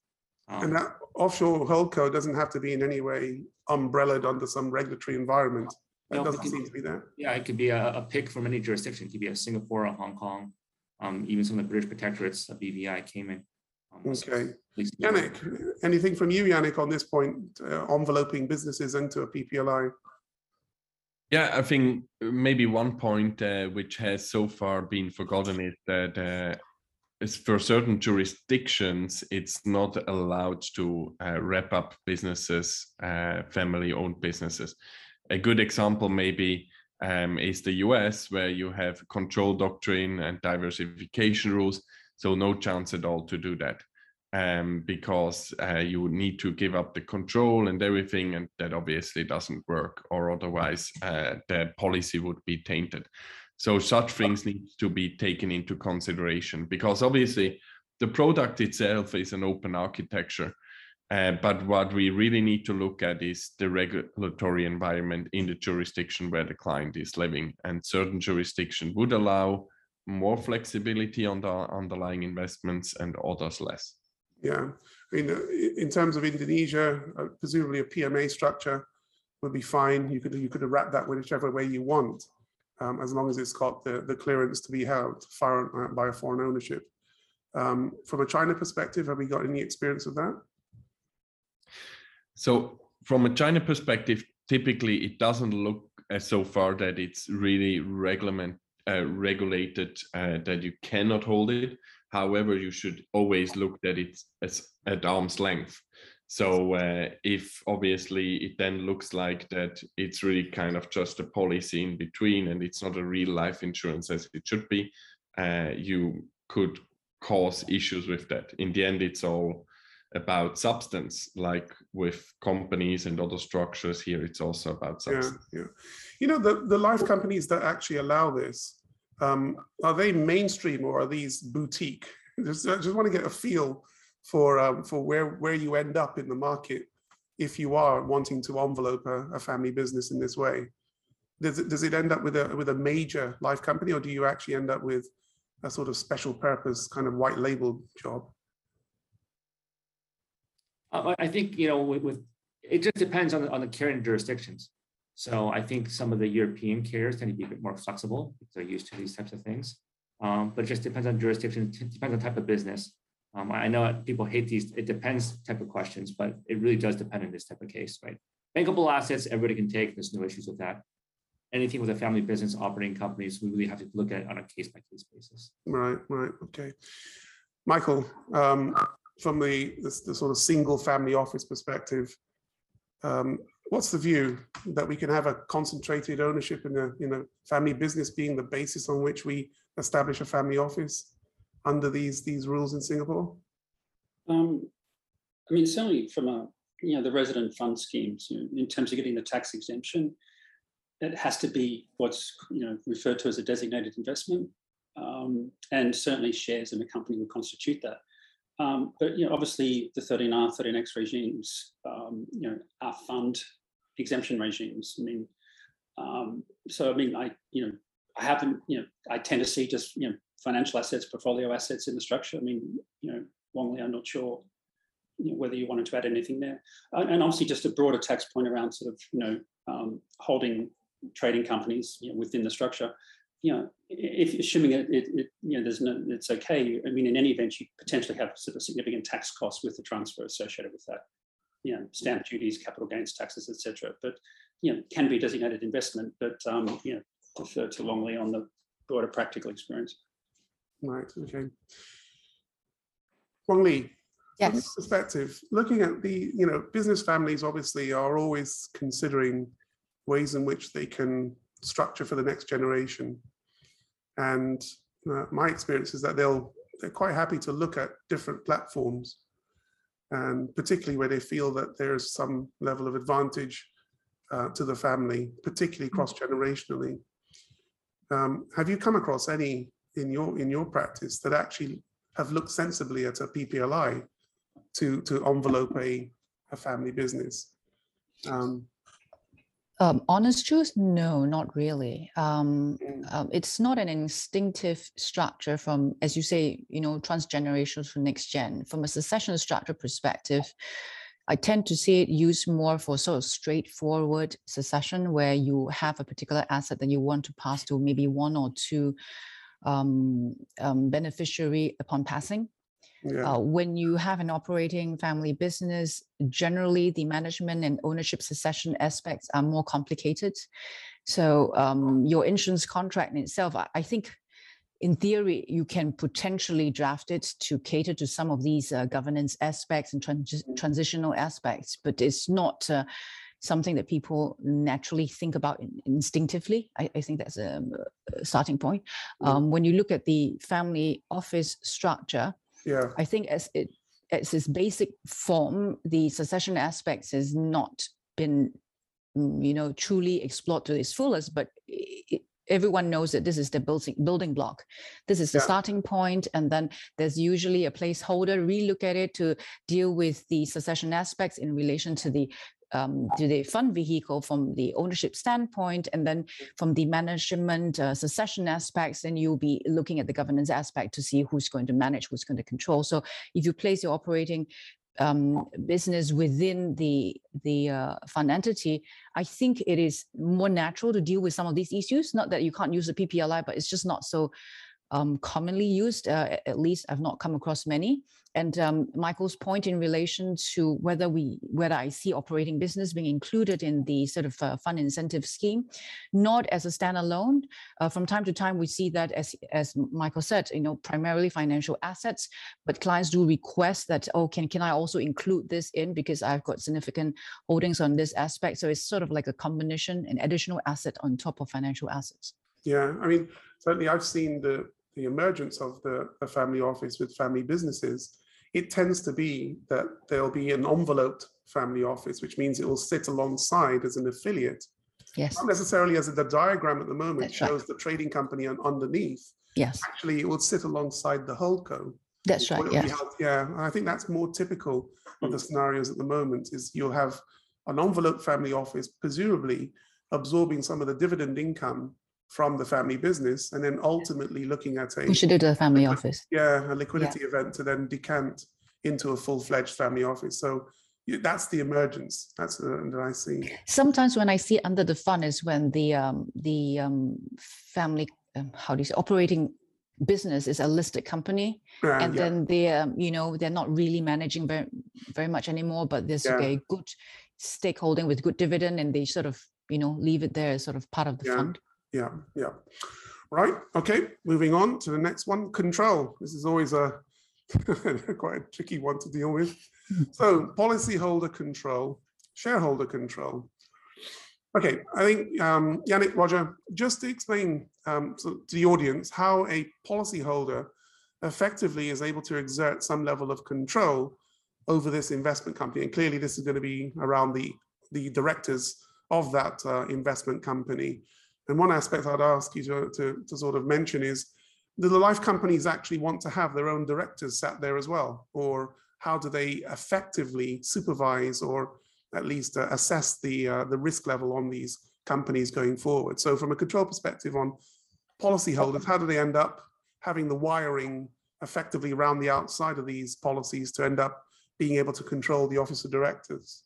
Um, And that offshore hold holdco doesn't have to be in any way umbrellaed under some regulatory environment. That No, it doesn't can- seem to be there. Yeah, it could be a, a pick from any jurisdiction. It could be a Singapore, a Hong Kong, um, even some of the British protectorates, a BVI, Cayman. um, Okay. at least- Yannick, anything from you, Yannick, on this point, uh, enveloping businesses into a PPLI? Yeah, I think maybe one point uh, which has so far been forgotten is that uh, is for certain jurisdictions, it's not allowed to uh, wrap up businesses, uh, family-owned businesses. A good example maybe um, is the US, where you have control doctrine and diversification rules, so no chance at all to do that um, because uh, you need to give up the control and everything, and that obviously doesn't work, or otherwise uh, the policy would be tainted. So such things need to be taken into consideration because obviously the product itself is an open architecture. Uh, but what we really need to look at is the regulatory environment in the jurisdiction where the client is living. And certain jurisdiction would allow more flexibility on the underlying investments and others less. Yeah, I mean, uh, in terms of Indonesia, uh, presumably a PMA structure would be fine. You could, you could wrap that whichever way you want, um, as long as it's got the, the clearance to be held uh, by a foreign ownership. Um, From a China perspective, have we got any experience of that? So from a China perspective, typically it doesn't look as so far that it's really regulament uh, regulated uh, that you cannot hold it. However, you should always look that it's, as at arm's length. So uh, if obviously it then looks like that it's really kind of just a policy in between and it's not a real life insurance as it should be, uh, you could cause issues with that. In the end, it's all about substance, like with companies and other structures here, it's also about Yeah, substance. yeah. You know, the, the life companies that actually allow this, um, are they mainstream or are these boutique? Just, I just want to get a feel for, um, for where, where you end up in the market if you are wanting to envelope a, a family business in this way. Does it, does it end up with a, with a major life company or do you actually end up with a sort of special purpose kind of white label job? I think, you know, with, with, it just depends on, the on the carrying jurisdictions. So I think some of the European carriers tend to be a bit more flexible because they're used to these types of things. Um, but it just depends on jurisdiction, depends on type of business. Um, I know people hate these, it depends type of questions, but it really does depend on this type of case, right? Bankable assets, everybody can take, there's no issues with that. Anything with a family business operating companies, we really have to look at it on a case by case basis. Right, right, okay. Michael, um, from the, the, the sort of single family office perspective, um, what's the view that we can have a concentrated ownership in a, in a family business being the basis on which we establish a family office under these, these rules in Singapore? Um, I mean, certainly from a, you know, the resident fund schemes, you know, in terms of getting the tax exemption, it has to be what's, you know, referred to as a designated investment. Um, and certainly shares in a company will constitute that. Um, but you know, obviously the 13R, 13X regimes, um, you know, are fund exemption regimes. I mean, um, so I mean, I you know, I haven't, you know, I tend to see just you know financial assets, portfolio assets in the structure. I mean, you know, Wong Lee, I'm not sure you know, whether you wanted to add anything there, and, and obviously just a broader tax point around sort of you know um, holding trading companies you know, within the structure. You know, if assuming it, it, it, you know, there's no, it's okay. I mean, in any event, you potentially have sort of significant tax costs with the transfer associated with that. You know, stamp duties, capital gains taxes, etc. But you know, can be designated investment. But um, you know, defer to Wong Lee on the broader practical experience. Right, okay. Wong Lee, from this Yes. perspective, looking at the, you know, business families obviously are always considering ways in which they can structure for the next generation. And uh, my experience is that they'll, they're quite happy to look at different platforms. And particularly where they feel that there's some level of advantage uh, to the family, particularly cross-generationally. Um, have you come across any in your in your practice that actually have looked sensibly at a PPLI to to envelope a, a family business? Um, Um, honest truth, no, not really. Um, Mm. um, it's not an instinctive structure from, as you say, you know, transgenerational to next gen. From a succession structure perspective, I tend to see it used more for sort of straightforward succession, where you have a particular asset that you want to pass to maybe one or two um, um, beneficiary upon passing. Yeah, Uh, when you have an operating family business, generally the management and ownership succession aspects are more complicated. So um, your insurance contract in itself, I, I think, in theory, you can potentially draft it to cater to some of these uh, governance aspects and transi- transitional aspects, but it's not. Uh, Something that people naturally think about in- instinctively. I, I think that's a, starting point. Um, when you look at the family office structure, yeah, I think as it as its basic form, the succession aspects has not been, mm, you know, truly explored to its fullest. But i- i- everyone knows that this is the building building block. This is the Yeah. starting point, and then there's usually a placeholder. Relook at it to deal with the succession aspects in relation to the um, to the fund vehicle from the ownership standpoint, and then from the management uh, succession aspects, then you'll be looking at the governance aspect to see who's going to manage, who's going to control. So if you place your operating um, business within the the uh, fund entity, I think it is more natural to deal with some of these issues. Not that you can't use the PPLI, but it's just not so um, commonly used. Uh, at least I've not come across many. And um, Michael's point in relation to whether we whether I see operating business being included in the sort of uh, fund incentive scheme, not as a standalone. Uh, from time to time, we see that as as Michael said, you know, primarily financial assets, but clients do request that oh, can can I also include this in because I've got significant holdings on this aspect. So it's sort of like a combination, an additional asset on top of financial assets. yeah. I mean, certainly I've seen the the emergence of the, the family office with family businesses. It tends to be that there'll be an enveloped family office, which means it will sit alongside as an affiliate Yes, not necessarily as the diagram at the moment That's right. shows the trading company un- underneath. yes, Actually, it would sit alongside the holdco. that's right. Yes, held- Yeah, I think that's more typical of the mm. scenarios at the moment is you'll have an envelope family office presumably absorbing some of the dividend income from the family business and then ultimately looking at a, we should do the family office. yeah, a liquidity event to then decant into a full-fledged family office. So you- that's the emergence. That's uh, that I see. Sometimes when I see under the fund is when the um, the um, family um, how do you say operating business is a listed company Yeah, and yeah, then they um, you know they're not really managing very very much anymore but there's Yeah. a good stakeholding with good dividend and they sort of you know leave it there as sort of part of the Yeah. fund Yeah, yeah. Right, okay, moving on to the next one, control. This is always a quite a tricky one to deal with. So policyholder control, shareholder control. Okay, I think um, Yannick, Roger, just to explain um, to, to the audience how a policyholder effectively is able to exert some level of control over this investment company. And clearly this is going to be around the, the directors of that uh, investment company. And one aspect I'd ask you to, to, to sort of mention is do the life companies actually want to have their own directors sat there as well? Or how do they effectively supervise or at least uh, assess the, uh, the risk level on these companies going forward? So from a control perspective on policyholders, how do they end up having the wiring effectively around the outside of these policies to end up being able to control the office of directors?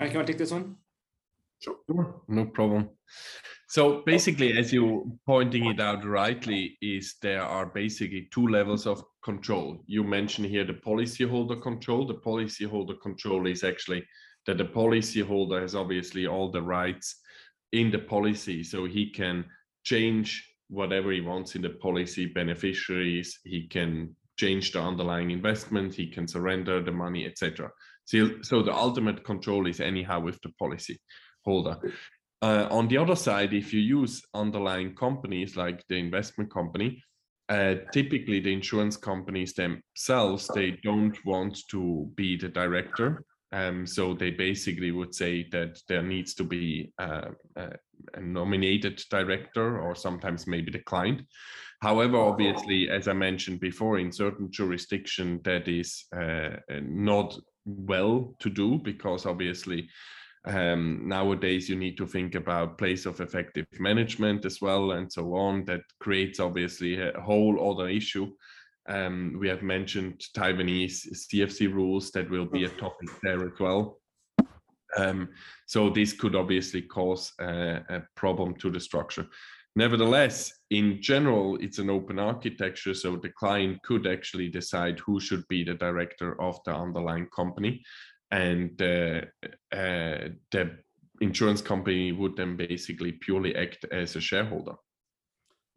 You want take this one? Sure, no problem. So basically, as you pointing it out rightly, is there are basically two levels of control. You mentioned here the policyholder control. The policyholder control is actually that the policyholder has obviously all the rights in the policy, so he can change whatever he wants in the policy beneficiaries. He can change the underlying investment. He can surrender the money, etc. So, so the ultimate control is anyhow with the policy holder. Uh, on the other side, if you use underlying companies like the investment company, uh, typically the insurance companies themselves, they don't want to be the director. Um, so they basically would say that there needs to be uh, a, a nominated director or sometimes maybe the client. However, obviously, as I mentioned before, in certain jurisdiction that is uh, not well to do because obviously um, nowadays you need to think about place of effective management as well and so on. That creates obviously a whole other issue. Um, we have mentioned taiwanese cfc rules that will be a topic there as well. Um, so this could obviously cause a, a problem to the structure. Nevertheless in general it's an open architecture so the client could actually decide who should be the director of the underlying company and uh, uh, the insurance company would then basically purely act as a shareholder.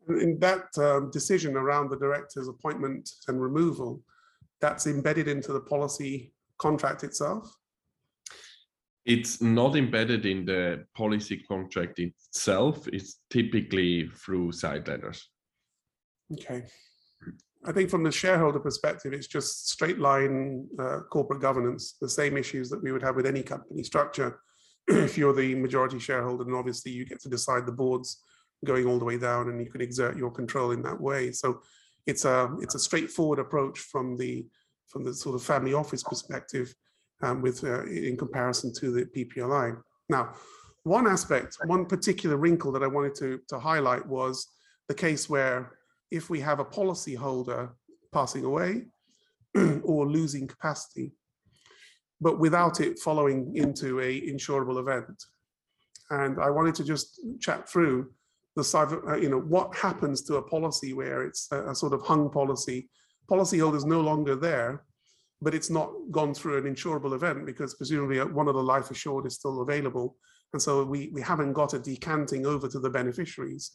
In that um, decision around the director's appointment and removal, that's embedded into the policy contract itself? It's not embedded in the policy contract itself. It's typically through side letters. Okay. I think from the shareholder perspective, it's just straight line uh, corporate governance, the same issues that we would have with any company structure. if you're the majority shareholder, then obviously you get to decide the boards going all the way down and you can exert your control in that way. So it's a it's a straightforward approach from the from the sort of family office perspective um, with uh, in comparison to the PPLI. Now, one aspect, one particular wrinkle that I wanted to, to highlight was the case where if we have a policy holder passing away or losing capacity, but without it following into a insurable event. And I wanted to just chat through the cyber, uh, you know, what happens to a policy where it's a, a sort of hung policy, policyholder is no longer there, but it's not gone through an insurable event because presumably uh, one of the life assured is still available. And so we, we haven't got a decanting over to the beneficiaries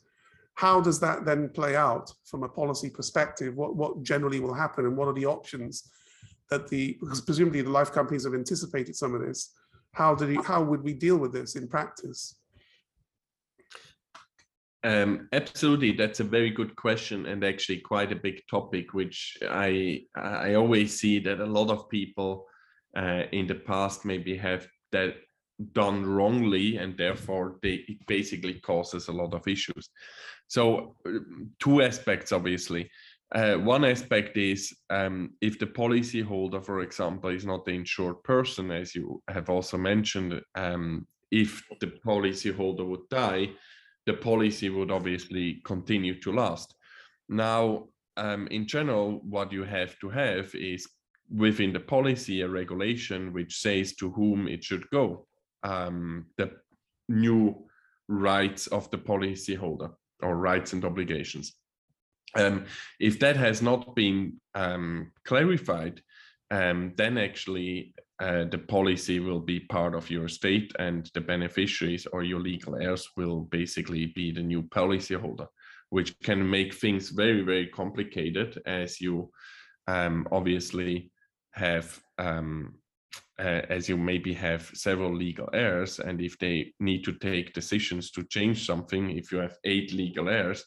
how does that then play out from a policy perspective? What, what generally will happen and what are the options that the, because presumably the life companies have anticipated some of this. How did he, how would we deal with this in practice? Um, absolutely, that's a very good question and actually quite a big topic, which I I always see that a lot of people uh, in the past maybe have that done wrongly and therefore they, it basically causes a lot of issues. So uh, two aspects, obviously. Uh, one aspect is um, if the policyholder, for example, is not the insured person, as you have also mentioned, um, if the policyholder would die, the policy would obviously continue to last. Now, um, in general, what you have to have is within the policy a regulation which says to whom it should go um, the new rights of the policyholder or rights and obligations. Um, if that has not been um, clarified, um, then actually uh, the policy will be part of your state and the beneficiaries or your legal heirs will basically be the new policyholder, which can make things very, very complicated as you um, obviously have um, uh, as you maybe have several legal heirs, and if they need to take decisions to change something, if you have eight legal heirs,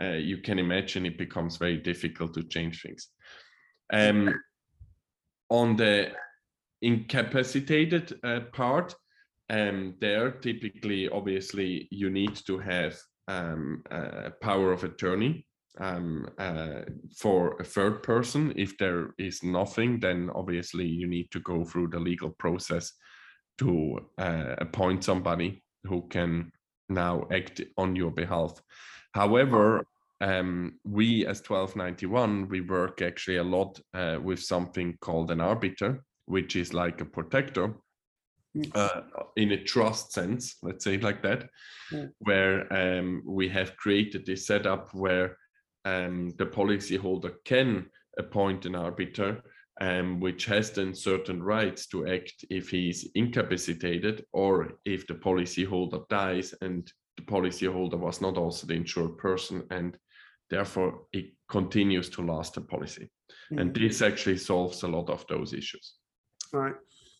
uh, you can imagine it becomes very difficult to change things. Um, on the incapacitated uh, part, um, there typically, obviously, you need to have um, power of attorney um, uh, for a third person. If there is nothing, then obviously you need to go through the legal process to uh, appoint somebody who can now act on your behalf. However, um, we as 1291, we work actually a lot uh, with something called an arbiter, which is like a protector Mm. uh, in a trust sense, let's say like that, Mm. where um, we have created this setup where um, the policyholder can appoint an arbiter, um, which has then certain rights to act if he's incapacitated or if the policyholder dies and the policyholder was not also the insured person and therefore it continues to last the policy. And Mm. this actually solves a lot of those issues. Right.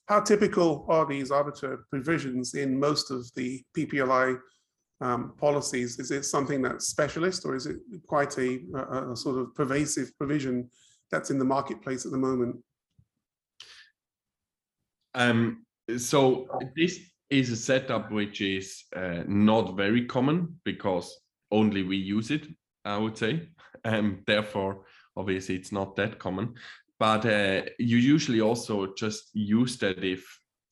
How typical are these arbiter provisions in most of the PPLI um, policies? Is it something that's specialist or is it quite a, a, a sort of pervasive provision that's in the marketplace at the moment? Um, so this is a setup which is uh, not very common because only we use it, I would say. Um, therefore, obviously, it's not that common. But uh, you usually also just use that if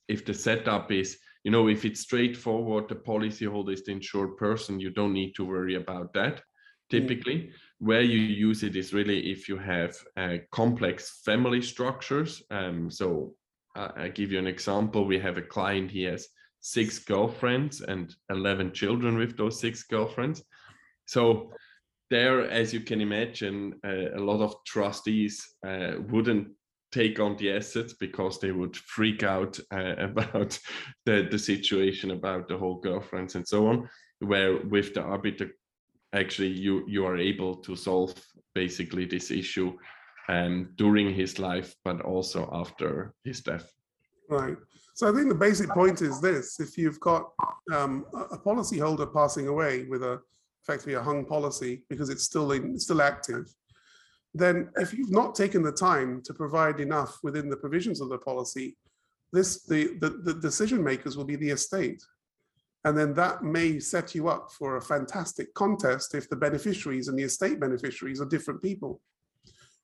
if the setup is, you know, if it's straightforward, the policyholder is the insured person, you don't need to worry about that. Typically, where you use it is really if you have uh, complex family structures. Um, so uh, I give you an example. We have a client, he has six girlfriends and 11 children with those six girlfriends. So there, as you can imagine, uh, a lot of trustees uh, wouldn't take on the assets because they would freak out uh, about the, the situation about the whole girlfriends and so on. Where with the arbiter, actually you you are able to solve basically this issue um, during his life, but also after his death. Right. So I think the basic point is this: if you've got um, a policyholder passing away with a effectively a hung policy because it's still in, still active, then if you've not taken the time to provide enough within the provisions of the policy, this the the, the decision makers will be the estate. And then that may set you up for a fantastic contest if the beneficiaries and the estate beneficiaries are different people.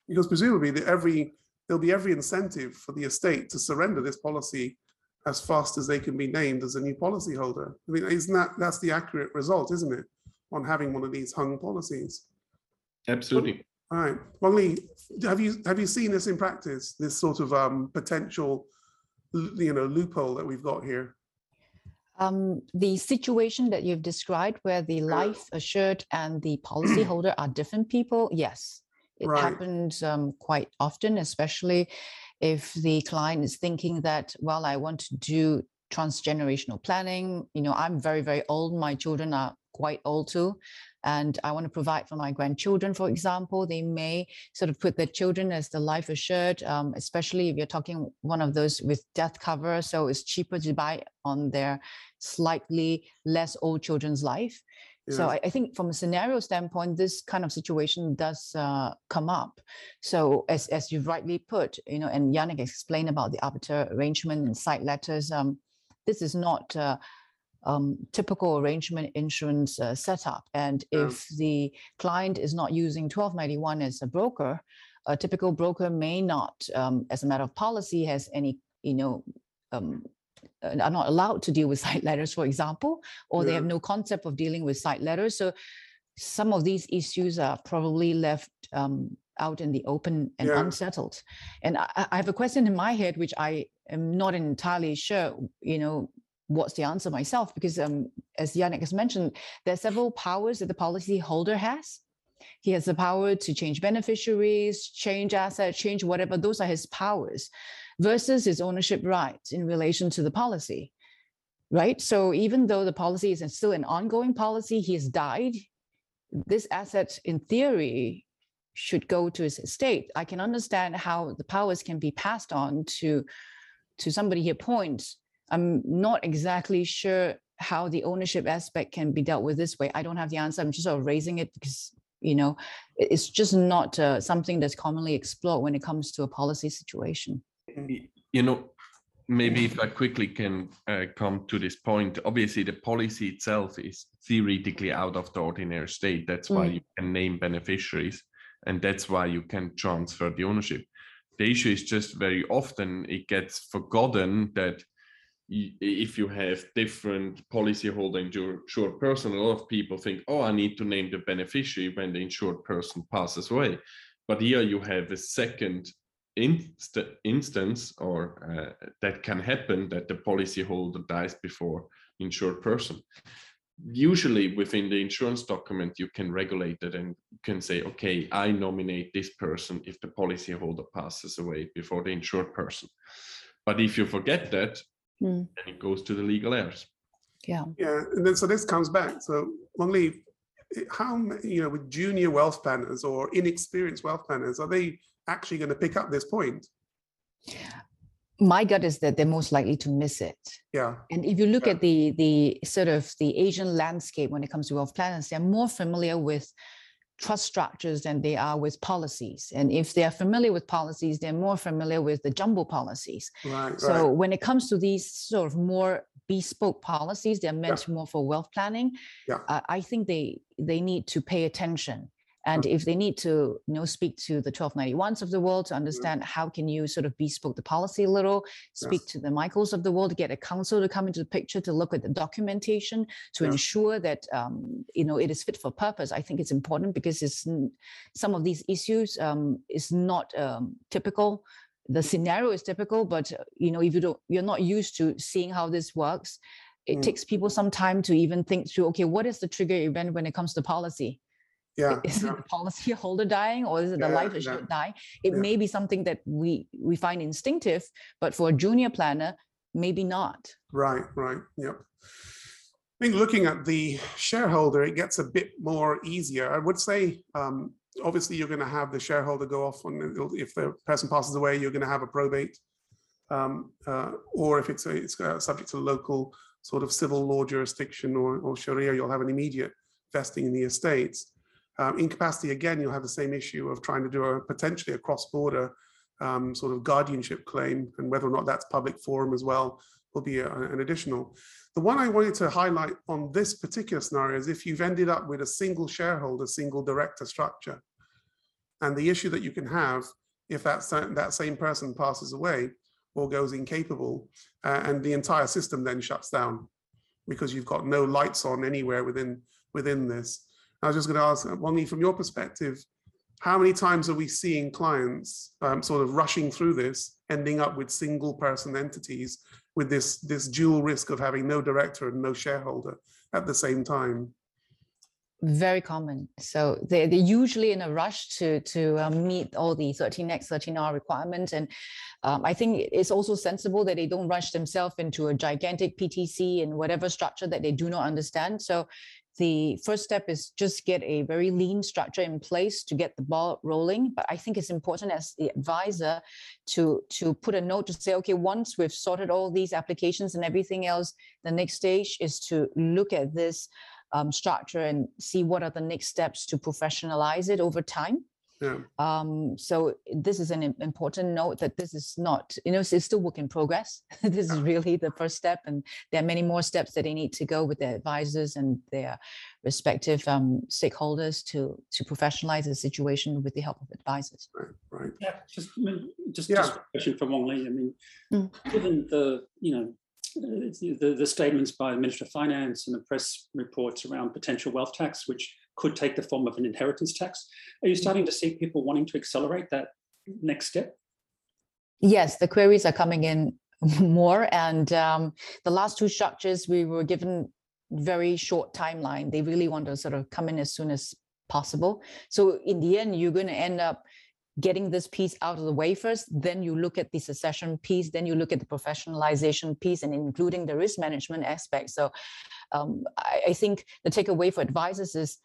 Because presumably the every there'll be every incentive for the estate to surrender this policy as fast as they can be named as a new policyholder. I mean, isn't that that's the accurate result, isn't it, on having one of these hung policies? Absolutely. All right, Wong Lee, have you have you seen this in practice? This sort of um, potential, you know, loophole that we've got here. Um, the situation that you've described where the life assured and the policyholder are different people, yes, it Right. happens um, quite often, especially if the client is thinking that, well, I want to do transgenerational planning. You know, I'm very, very old. My children are quite old too. And I want to provide for my grandchildren, for example. They may sort of put their children as the life assured, um, especially if you're talking one of those with death cover. So it's cheaper to buy on their slightly less old children's life. So I, I think from a scenario standpoint, this kind of situation does uh, come up. So as, as you've rightly put, you know, and Yannick explained about the arbiter arrangement and side letters, um, this is not uh, um, typical arrangement insurance uh, setup. And Yeah. if the client is not using 1291 as a broker, a typical broker may not, um, as a matter of policy, has any, you know, um, uh, are not allowed to deal with side letters, for example, or they have no concept of dealing with side letters. So some of these issues are probably left um, out in the open and Yeah. unsettled. And I- I have a question in my head, which I am not entirely sure, you know, what's the answer myself, because um, as Yannick has mentioned, there are several powers that the policy holder has. He has the power to change beneficiaries, change assets, change whatever. Those are his powers versus his ownership rights in relation to the policy. Right. So even though the policy is still an ongoing policy, he has died. This asset, in theory, should go to his estate. I can understand how the powers can be passed on to to somebody he appoints. I'm not exactly sure how the ownership aspect can be dealt with this way. I don't have the answer. I'm just sort of raising it because you know it's just not uh, something that's commonly explored when it comes to a policy situation. you know maybe if I quickly can uh, come to this point, obviously the policy itself is theoretically out of the ordinary state. That's why Mm. you can name beneficiaries, and that's why you can transfer the ownership. The issue is just very often it gets forgotten that if you have different policyholder insured person, a lot of people think, oh, I need to name the beneficiary when the insured person passes away. But here you have a second inst- instance or uh, that can happen that the policyholder dies before insured person usually within the insurance document you can regulate it and you can say okay i nominate this person if the policyholder passes away before the insured person but if you forget that Hmm. then it goes to the legal heirs Yeah. Yeah, and then so this comes back. So Wong Lee, eh, how you know with junior wealth planners or inexperienced wealth planners, are they actually going to pick up this point? My gut is that they're most likely to miss it. Yeah, And if you look Yeah. at the the sort of the Asian landscape when it comes to wealth planners, they're more familiar with trust structures than they are with policies. And if they are familiar with policies, they're more familiar with the jumbo policies. right, So right. when it comes to these sort of more bespoke policies, they're meant more for wealth planning. Yeah. Uh, I think they they need to pay attention. And if they need to, you know, speak to the 1291s of the world to understand how can you sort of bespoke the policy a little, speak to the Michaels of the world, get a counsel to come into the picture to look at the documentation to ensure that um, you know it is fit for purpose. I think it's important because it's some of these issues um, is not um, typical the scenario is typical, but uh, you know, if you don't, you're not used to seeing how this works. It Mm. takes people some time to even think through. Okay, what is the trigger event when it comes to policy? Yeah, Is yeah, it the policy holder dying, or is it the Yeah, life assured yeah, dying? It yeah. may be something that we we find instinctive, but for a junior planner, maybe not. right, right. Yep. I think looking at the shareholder, it gets a bit more easier. I would say, um, obviously, you're going to have the shareholder go off on if the person passes away, you're going to have a probate, um, uh, or if it's a, it's uh, subject to local sort of civil law jurisdiction or, or Sharia, you'll have an immediate vesting in the estates. Um, incapacity again, you'll have the same issue of trying to do a potentially a cross-border um, sort of guardianship claim, and whether or not that's public forum as well will be a- an additional. The one I wanted to highlight on this particular scenario is if you've ended up with a single shareholder, single director structure, and the issue that you can have if that that same person passes away or goes incapable, uh, and the entire system then shuts down because you've got no lights on anywhere within within this. I was just going to ask, uh, Wong Lee, from your perspective, how many times are we seeing clients um, sort of rushing through this, ending up with single person entities with this this dual risk of having no director and no shareholder at the same time? Very common. So they they're usually in a rush to to um, meet all the 13x 13r requirements, and um, I think it's also sensible that they don't rush themselves into a gigantic PTC and whatever structure that they do not understand. So the first step is just get a very lean structure in place to get the ball rolling. But I think it's important as the advisor to to put a note to say, okay, once we've sorted all these applications and everything else, the next stage is to look at this um, structure and see what are the next steps to professionalize it over time. Yeah. Um, so this is an important note that this is not, you know, it's still work in progress. this is really the first step, and there are many more steps that they need to go with their advisors and their respective um, stakeholders to to professionalize the situation with the help of advisors. Right, right. Yeah, just, I mean, just, Yeah. just a question for Wong Lee. I mean, Mm. given the, you know, uh, the, the statements by the Minister of Finance and the press reports around potential wealth tax, which could take the form of an inheritance tax, are you starting to see people wanting to accelerate that next step? Yes, the queries are coming in more, and um, the last two structures we were given very short timeline. They really want to sort of come in as soon as possible. So in the end, you're going to end up getting this piece out of the way first. Then you look at the succession piece. Then you look at the professionalization piece, and including the risk management aspect. So um, I, I think the takeaway for advisors is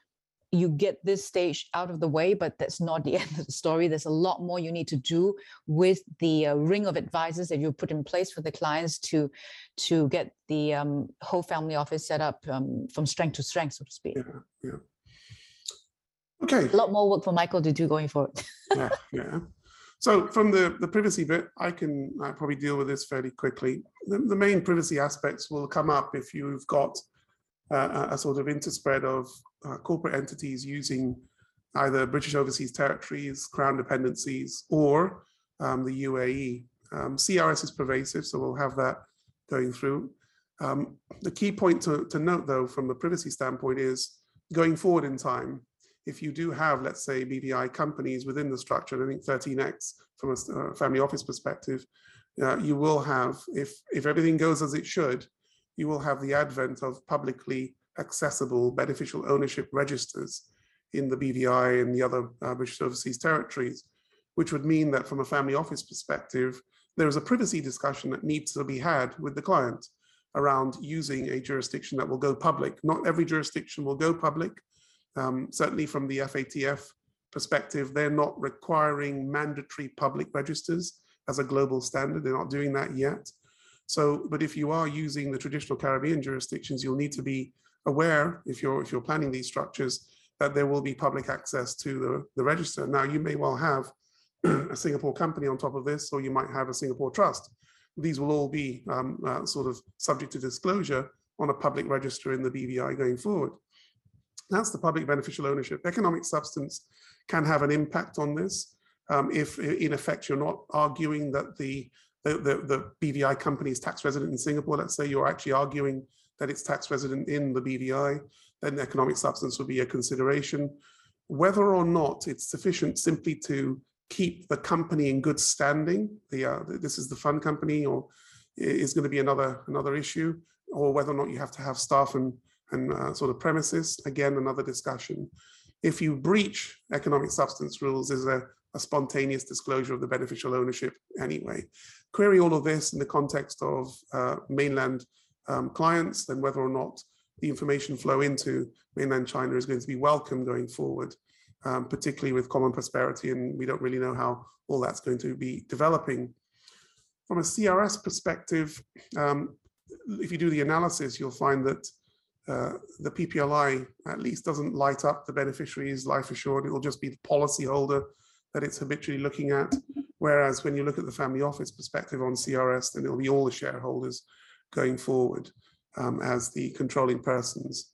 you get this stage out of the way, but that's not the end of the story. There's a lot more you need to do with the uh, ring of advisors that you put in place for the clients to to get the um, whole family office set up um, from strength to strength, so to speak. Yeah, yeah. Okay. A lot more work for Michael to do going forward. yeah, yeah. So from the, the privacy bit, I can uh, probably deal with this fairly quickly. The, the main privacy aspects will come up if you've got uh, a, a sort of interspread of uh, corporate entities using either British overseas territories, crown dependencies, or um, the UAE. Um, CRS is pervasive, so we'll have that going through. Um, the key point to, to note, though, from the privacy standpoint is going forward in time, if you do have, let's say, BVI companies within the structure, I think 13x from a uh, family office perspective, uh, you will have, if, if everything goes as it should, you will have the advent of publicly accessible beneficial ownership registers in the BVI and the other uh, British overseas territories, which would mean that from a family office perspective, there is a privacy discussion that needs to be had with the client around using a jurisdiction that will go public. Not every jurisdiction will go public. Um, certainly from the FATF perspective, they're not requiring mandatory public registers as a global standard. They're not doing that yet. So, but if you are using the traditional Caribbean jurisdictions, you'll need to be aware if you're if you're planning these structures that there will be public access to the, the register. Now, you may well have a Singapore company on top of this, or you might have a Singapore trust. These will all be um, uh, sort of subject to disclosure on a public register in the BVI going forward. That's the public beneficial ownership. Economic substance can have an impact on this um, if, in effect, you're not arguing that the, the, the, the BVI company is tax resident in Singapore. Let's say you're actually arguing that it's tax resident in the BVI, then economic substance would be a consideration. Whether or not it's sufficient simply to keep the company in good standing, the, uh, this is the fund company, or is going to be another another issue, or whether or not you have to have staff and and uh, sort of premises, again another discussion. If you breach economic substance rules, is a, a spontaneous disclosure of the beneficial ownership anyway. Query all of this in the context of uh, mainland um, clients, then whether or not the information flow into mainland China is going to be welcome going forward, um, particularly with common prosperity, and we don't really know how all that's going to be developing. From a CRS perspective, um, if you do the analysis, you'll find that uh, the PPLI at least doesn't light up the beneficiaries life assured. It will just be the policyholder that it's habitually looking at. Whereas when you look at the family office perspective on CRS, then it'll be all the shareholders going forward um, as the controlling persons.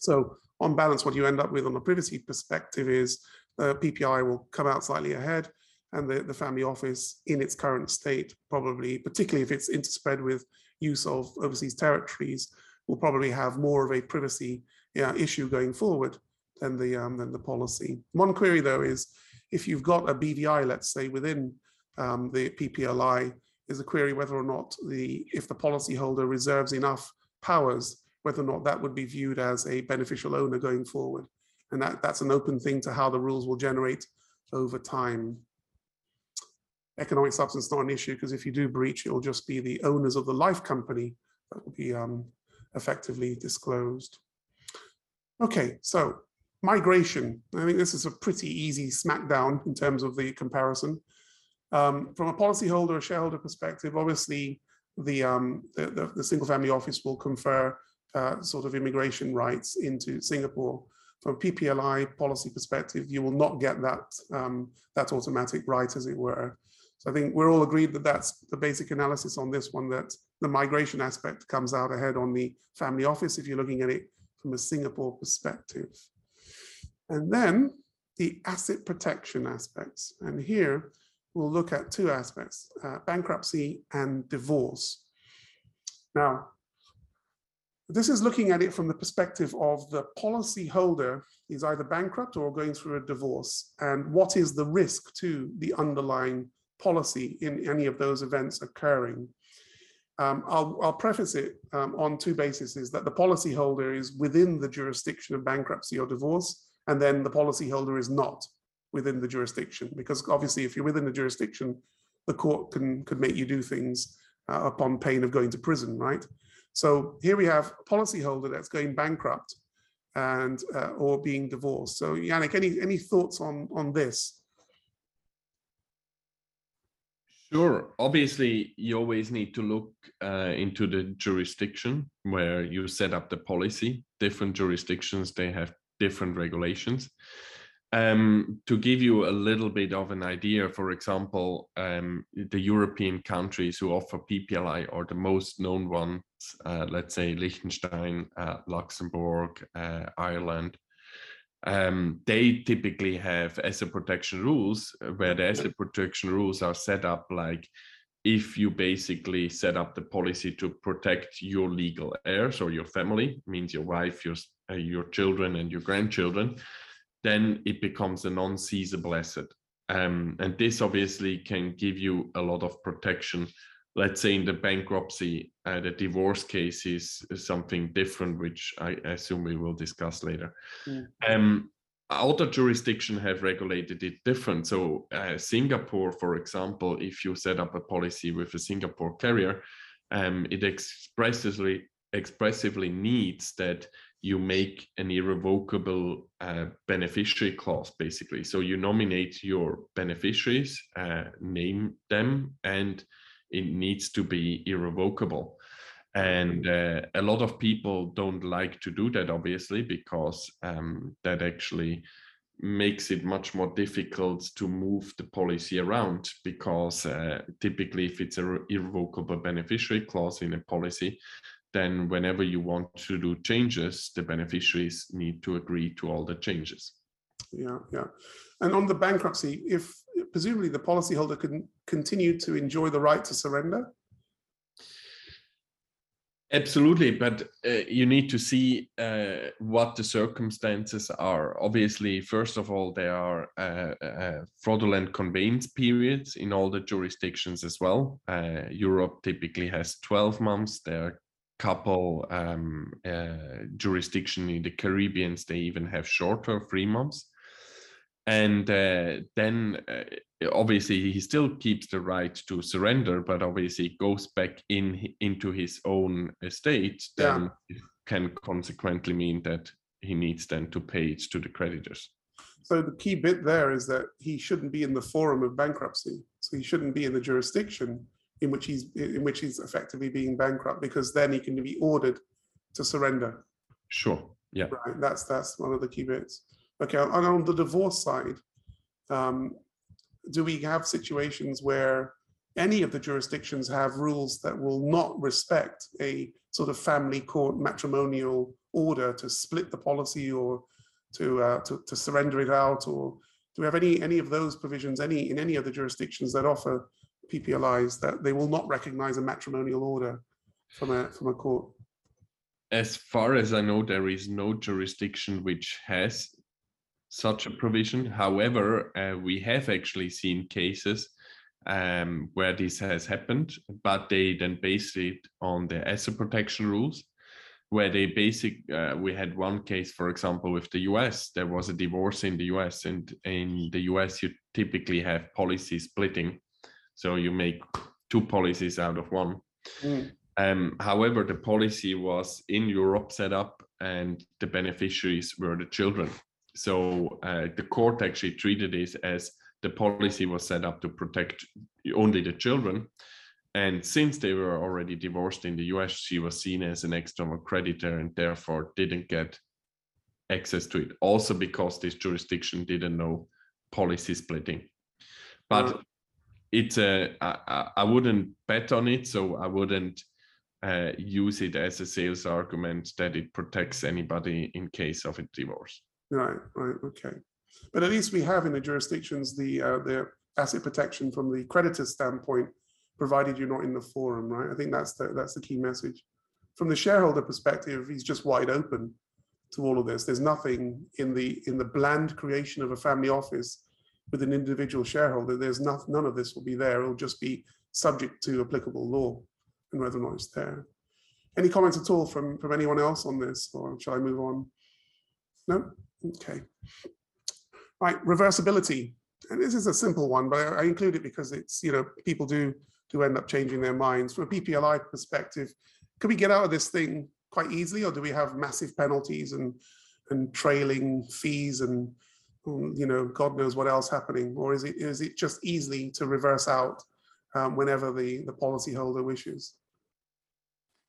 So on balance, what you end up with on a privacy perspective is the PPLI will come out slightly ahead and the, the family office in its current state, probably, particularly if it's interspread with use of overseas territories, will probably have more of a privacy yeah, issue going forward than the um, than the policy. One query though is if you've got a BVI, let's say within um, the PPLI, is a query whether or not the if the policyholder reserves enough powers, whether or not that would be viewed as a beneficial owner going forward. And that, that's an open thing to how the rules will generate over time. Economic substance not an issue because if you do breach, it will just be the owners of the life company that will be um, effectively disclosed. Okay, so migration. I think this is a pretty easy smackdown in terms of the comparison. Um, from a policyholder or shareholder perspective, obviously the, um, the, the, the, single family office will confer uh, sort of immigration rights into Singapore. From a PPLI policy perspective, you will not get that, um, that automatic right, as it were. So I think we're all agreed that that's the basic analysis on this one, that the migration aspect comes out ahead on the family office if you're looking at it from a Singapore perspective. And then the asset protection aspects. And here, we'll look at two aspects, uh, bankruptcy and divorce. Now, this is looking at it from the perspective of the policy holder is either bankrupt or going through a divorce, and what is the risk to the underlying policy in any of those events occurring. Um, I'll, I'll, preface it um, on two bases, that the policyholder is within the jurisdiction of bankruptcy or divorce, and then the policyholder is not within the jurisdiction because obviously if you're within the jurisdiction the court can could make you do things uh, upon pain of going to prison right so here we have a policyholder that's going bankrupt and uh, or being divorced so yannick any any thoughts on on this Sure. Obviously, you always need to look uh, into the jurisdiction where you set up the policy. Different jurisdictions, they have different regulations. Um, to give you a little bit of an idea, for example, um, the European countries who offer PPLI are the most known ones, uh, let's say Liechtenstein, uh, Luxembourg, uh, Ireland. Um, they typically have asset protection rules uh, where the asset protection rules are set up like if you basically set up the policy to protect your legal heirs or your family, means your wife, your, uh, your children, and your grandchildren, then it becomes a non-seizable asset. Um, and this obviously can give you a lot of protection. Let's say in the bankruptcy, uh, the divorce case is, something different, which I assume we will discuss later. Mm. Um, other jurisdictions have regulated it different. So uh, Singapore, for example, if you set up a policy with a Singapore carrier, um, it expressively expressively needs that you make an irrevocable uh, beneficiary clause, basically. So you nominate your beneficiaries, uh, name them, and it needs to be irrevocable. And uh, a lot of people don't like to do that, obviously, because um, that actually makes it much more difficult to move the policy around because uh, typically if it's an irrevocable beneficiary clause in a policy then whenever you want to do changes, the beneficiaries need to agree to all the changes. Yeah, yeah. And on the bankruptcy, if presumably the policyholder can continue to enjoy the right to surrender. Absolutely, but uh, you need to see uh, what the circumstances are. Obviously, first of all, there are uh, uh fraudulent conveyance periods in all the jurisdictions as well. Uh, Europe typically has 12 months. There are couple um, uh, jurisdiction in the Caribbean, they even have shorter three months. And uh, then uh, obviously he still keeps the right to surrender, but obviously goes back in into his own estate, then yeah. can consequently mean that he needs then to pay it to the creditors. So the key bit there is that he shouldn't be in the forum of bankruptcy. So he shouldn't be in the jurisdiction in which he's in which he's effectively being bankrupt because then he can be ordered to surrender. Sure. Yeah. Right. That's that's one of the key bits. Okay. And on the divorce side, um, do we have situations where any of the jurisdictions have rules that will not respect a sort of family court matrimonial order to split the policy or to uh, to, to surrender it out or do we have any any of those provisions any in any of the jurisdictions that offer PPLIs that they will not recognize a matrimonial order from a from a court. As far as I know, there is no jurisdiction which has such a provision. However, uh, we have actually seen cases um, where this has happened, but they then based it on the asset protection rules, where they basic. Uh, we had one case, for example, with the U.S. There was a divorce in the U.S., and in the U.S. you typically have policy splitting, so you make two policies out of one. Mm. Um, however, the policy was in Europe set up, and the beneficiaries were the children. So uh, the court actually treated this as the policy was set up to protect only the children. And since they were already divorced in the US, she was seen as an external creditor and therefore didn't get access to it. Also, because this jurisdiction didn't know policy splitting. But it's a I, I wouldn't bet on it, so I wouldn't uh, use it as a sales argument that it protects anybody in case of a divorce. Right, right, okay. But at least we have in the jurisdictions the uh, the asset protection from the creditor's standpoint, provided you're not in the forum, right? I think that's the that's the key message. From the shareholder perspective, he's just wide open to all of this. There's nothing in the in the bland creation of a family office with an individual shareholder, there's not, none of this will be there. It'll just be subject to applicable law and whether or not it's there. Any comments at all from, from anyone else on this, or shall I move on? No? Okay. Right, reversibility. And this is a simple one, but I, I include it because it's, you know, people do do end up changing their minds. From a PPLI perspective, can we get out of this thing quite easily, or do we have massive penalties and and trailing fees and you know, God knows what else happening, or is it is it just easily to reverse out um, whenever the the policyholder wishes?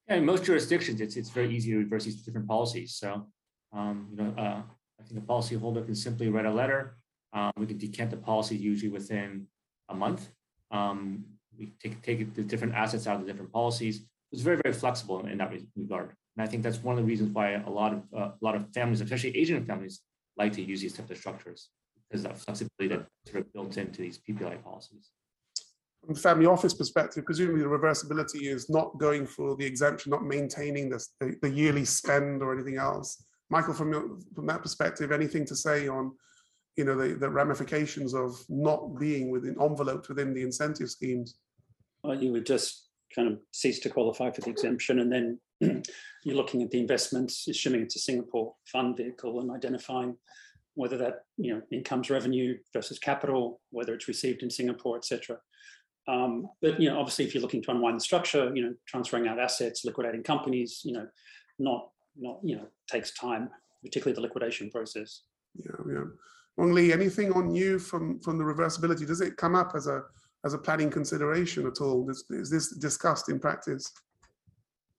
Yeah, in most jurisdictions, it's it's very easy to reverse these different policies. So, um, you know, uh, I think the policyholder can simply write a letter. Um, we can decant the policy usually within a month. Um, we take take the different assets out of the different policies. It's very very flexible in, in that regard, and I think that's one of the reasons why a lot of uh, a lot of families, especially Asian families, like to use these types of structures because that flexibility that's sort of built into these PPLI policies. From the family office perspective, presumably the reversibility is not going for the exemption, not maintaining this, the, the yearly spend or anything else. Michael, from your, from that perspective, anything to say on, you know, the, the ramifications of not being within enveloped within the incentive schemes? Well, you would just kind of cease to qualify for the exemption and then you're looking at the investments, assuming it's a Singapore fund vehicle and identifying whether that, you know, income's revenue versus capital, whether it's received in Singapore, etc. Um, but you know, obviously, if you're looking to unwind the structure, you know, transferring out assets, liquidating companies, you know, not not you know takes time, particularly the liquidation process. Yeah, yeah. Wong Lee, anything on you from from the reversibility? Does it come up as a as a planning consideration at all? Is, is this discussed in practice?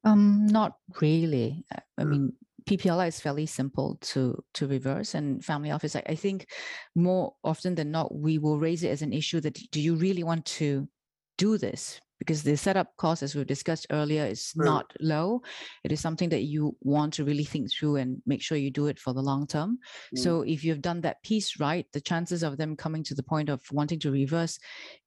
Um, not really. I- I mean, PPLI is fairly simple to to reverse, and family office. I, I think more often than not, we will raise it as an issue that do you really want to do this? Because the setup cost, as we discussed earlier, is Right. not low. It is something that you want to really think through and make sure you do it for the long term. Mm. So if you've done that piece right, the chances of them coming to the point of wanting to reverse,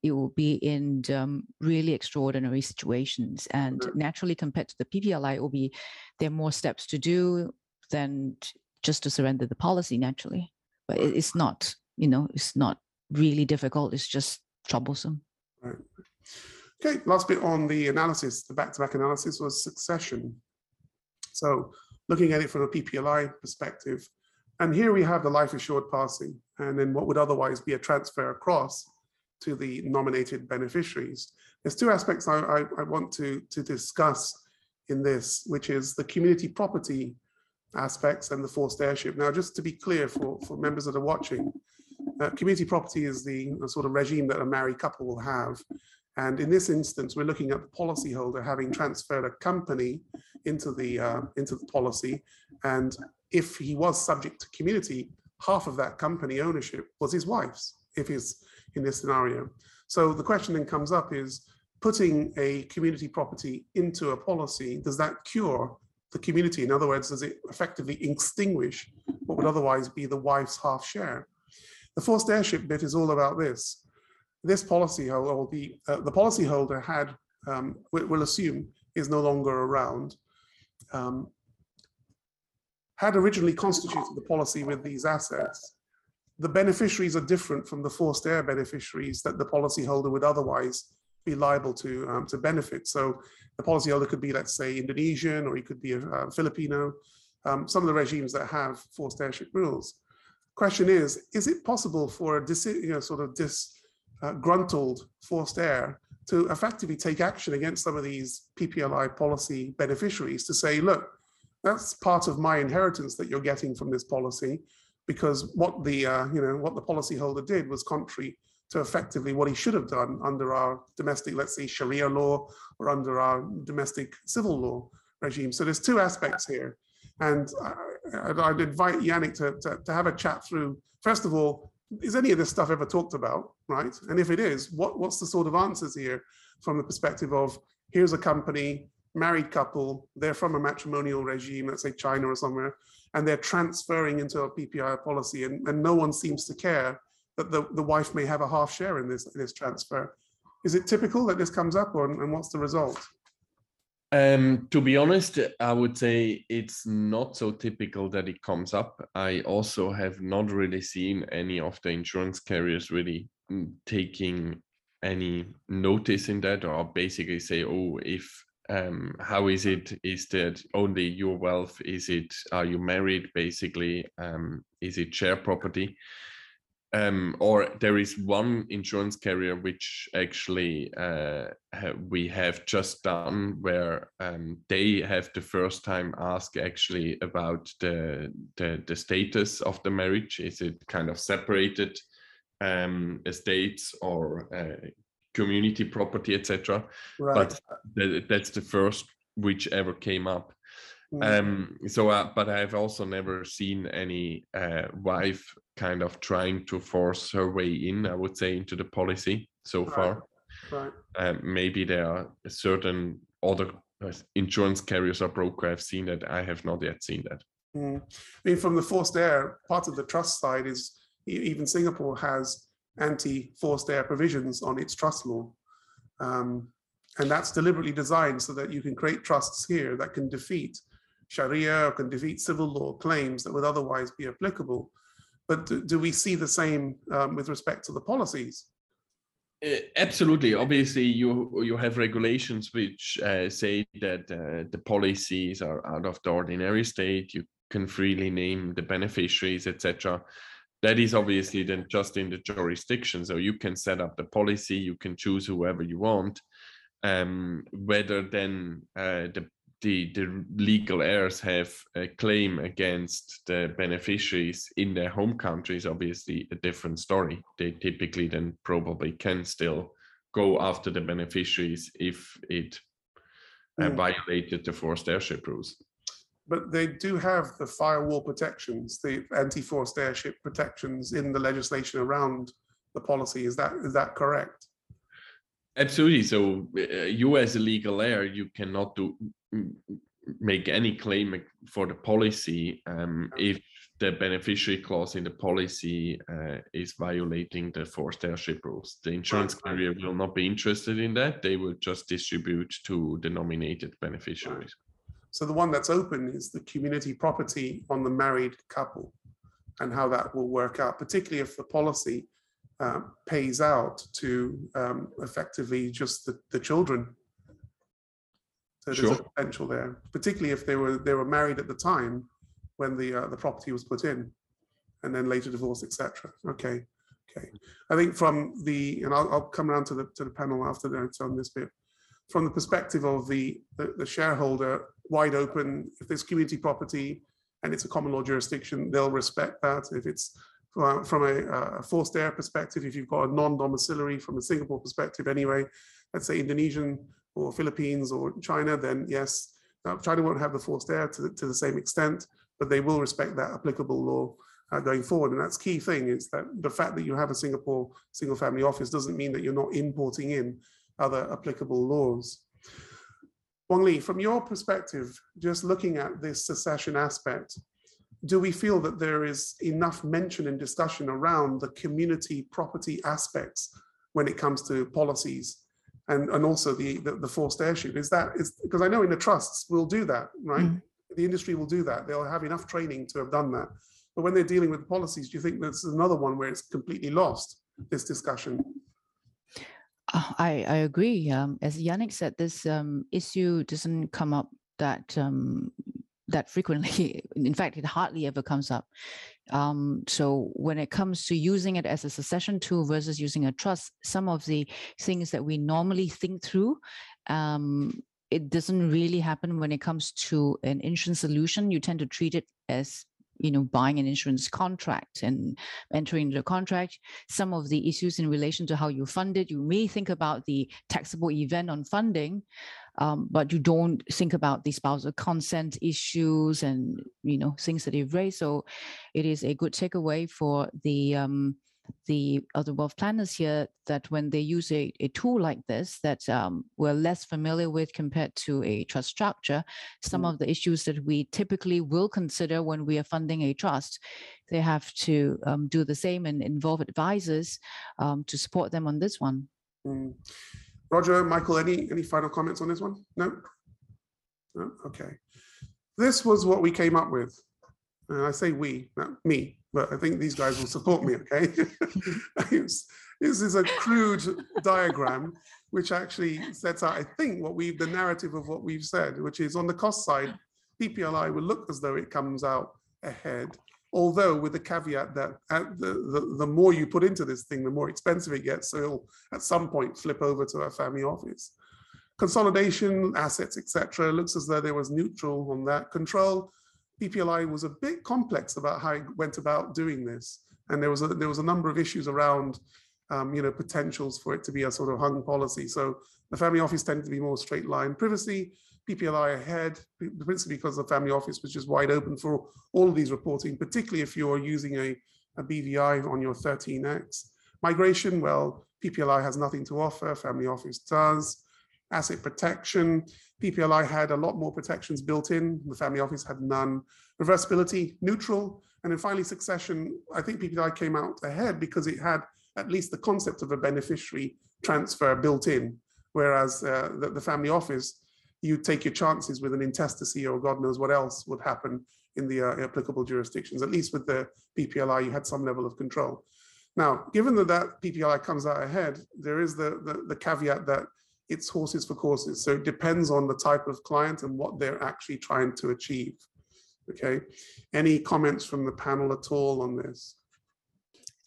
it will be in um, really extraordinary situations. And Right. naturally, compared to the PPLI, it will be there are more steps to do than just to surrender the policy naturally. But it, it's not, you know, it's not really difficult. It's just troublesome. Okay, last bit on the analysis, the back-to-back analysis was succession. So looking at it from a PPLI perspective, and here we have the life assured passing, and then what would otherwise be a transfer across to the nominated beneficiaries. There's two aspects I, I, I want to, to discuss in this, which is the community property aspects and the forced heirship. Now, just to be clear for, for members that are watching, uh, community property is the sort of regime that a married couple will have. And in this instance, we're looking at the policyholder having transferred a company into the uh, into the policy, and if he was subject to community, half of that company ownership was his wife's. If he's in this scenario, so the question then comes up: is putting a community property into a policy does that cure the community? In other words, does it effectively extinguish what would otherwise be the wife's half share? The forced heirship bit is all about this this policy holder or the uh, the policyholder had um, we, will assume is no longer around um, had originally constituted the policy with these assets. The beneficiaries are different from the forced heir beneficiaries that the policyholder would otherwise be liable to um, to benefit. So the policyholder could be let's say indonesian or he could be a, uh filipino um, some of the regimes that have forced heirship rules. Question is is it possible for a you know, sort of dis uh, gruntled forced heir to effectively take action against some of these PPLI policy beneficiaries to say, look, that's part of my inheritance that you're getting from this policy, because what the uh, you know what the policyholder did was contrary to effectively what he should have done under our domestic, let's say Sharia law or under our domestic civil law regime. So there's two aspects here, and I, I'd, I'd invite Yannick to, to to have a chat through. First of all, is any of this stuff ever talked about, right? And if it is, what, what's the sort of answers here from the perspective of here's a company, married couple, they're from a matrimonial regime, let's say China or somewhere, and they're transferring into a PPLI policy, and, and no one seems to care that the, the wife may have a half share in this, in this transfer. Is it typical that this comes up, or, and what's the result? Um, to be honest, I would say it's not so typical that it comes up. I also have not really seen any of the insurance carriers really taking any notice in that or basically say, oh, if um, how is it? Is that only your wealth? Is it are you married? Basically, um, is it share property? um, or there is one insurance carrier which actually uh, we have just done where um, they have the first time ask actually about the, the the status of the marriage is it kind of separated um, estates or uh, community property etc Right. but th- that's the first which ever came up Mm. Um, so, uh, but I've also never seen any uh, wife kind of trying to force her way in, I would say, into the policy so Right. far. Right. Um, maybe there are certain other uh, insurance carriers or broker I've seen that I have not yet seen that. Mm. I mean, from the forced heir, part of the trust side is even Singapore has anti-forced heir provisions on its trust law. Um, and that's deliberately designed so that you can create trusts here that can defeat Sharia or can defeat civil law claims that would otherwise be applicable. But do, do we see the same um, with respect to the policies? Uh, absolutely. Obviously, you you have regulations which uh, say that uh, the policies are out of the ordinary state. You can freely name the beneficiaries, etc. That is obviously then just in the jurisdiction. So you can set up the policy. You can choose whoever you want. Um, whether then uh, the the the legal heirs have a claim against the beneficiaries in their home country is obviously a different story. They typically then probably can still go after the beneficiaries if it uh, Mm. violated the forced heirship rules. But they do have the firewall protections, the anti-forced heirship protections in the legislation around the policy. Is that is that correct? Absolutely. So uh, you as a legal heir, you cannot do make any claim for the policy um, if the beneficiary clause in the policy uh, is violating the forced airship rules. The insurance right. carrier will not be interested in that. They will just distribute to the nominated beneficiaries. So the one that's open is the community property on the married couple and how that will work out, particularly if the policy uh, pays out to um, effectively just the, the children. So there's a potential there, particularly if they were they were married at the time when the uh, the property was put in, and then later divorced, etc. Okay, okay. I think from the and I'll, I'll come around to the to the panel after that on this bit. From the perspective of the, the the shareholder, wide open. If there's community property and it's a common law jurisdiction, they'll respect that. If it's from a, uh, forced heir perspective, if you've got a non-domiciliary from a Singapore perspective anyway, let's say Indonesian or Philippines or China, then yes, China won't have the forced heir to, to the same extent, but they will respect that applicable law uh, going forward. And that's key thing is that the fact that you have a Singapore single family office doesn't mean that you're not importing in other applicable laws. Wong Lee, from your perspective, just looking at this succession aspect, do we feel that there is enough mention and discussion around the community property aspects when it comes to policies and, and also the, the, the forced heirship? Is that, is, because I know in the trusts we'll do that, right? Mm. The industry will do that. They'll have enough training to have done that. But when they're dealing with policies, do you think this is another one where it's completely lost, this discussion? Uh, I, I agree. Um, as Yannick said, this um, issue doesn't come up that um, that frequently. In fact, it hardly ever comes up. Um, so when it comes to using it as a succession tool versus using a trust, some of the things that we normally think through, um, it doesn't really happen when it comes to an insurance solution. You tend to treat it as you know buying an insurance contract and entering the contract some of the issues in relation to how you fund it. You may think about the taxable event on funding, um, but you don't think about the spousal consent issues and you know things that you've raised. So it is a good takeaway for the um, the other wealth planners here that when they use a, a tool like this that um, we're less familiar with compared to a trust structure, some Mm. of the issues that we typically will consider when we are funding a trust, they have to um, do the same and involve advisors um, to support them on this one. Mm. Roger, Michael, any, any final comments on this one? No? No, okay. This was what we came up with. And I say we, not me, but I think these guys will support me, okay? This is a crude diagram which actually sets out, I think, what we've the narrative of what we've said, which is on the cost side, PPLI will look as though it comes out ahead. Although with the caveat that at the, the, the more you put into this thing, the more expensive it gets. So it'll at some point flip over to a family office. Consolidation, assets, etc. Looks as though there was neutral on that. Control, PPLI was a bit complex about how it went about doing this. And there was a, there was a number of issues around, um, you know, potentials for it to be a sort of hung policy. So the family office tended to be more straight line. Privacy, PPLI ahead, principally because the family office was just wide open for all of these reporting, particularly if you're using a, a BVI on your 13X. Migration, well, PPLI has nothing to offer, family office does. Asset protection, PPLI had a lot more protections built in, the family office had none. Reversibility, neutral. And then finally, succession, I think PPLI came out ahead because it had at least the concept of a beneficiary transfer built in, whereas uh, the, the family office, you take your chances with an intestacy or God knows what else would happen in the uh, applicable jurisdictions. At least with the PPLI, you had some level of control. Now, given that that PPLI comes out ahead, there is the, the, the caveat that it's horses for courses. So it depends on the type of client and what they're actually trying to achieve. Okay. Any comments from the panel at all on this?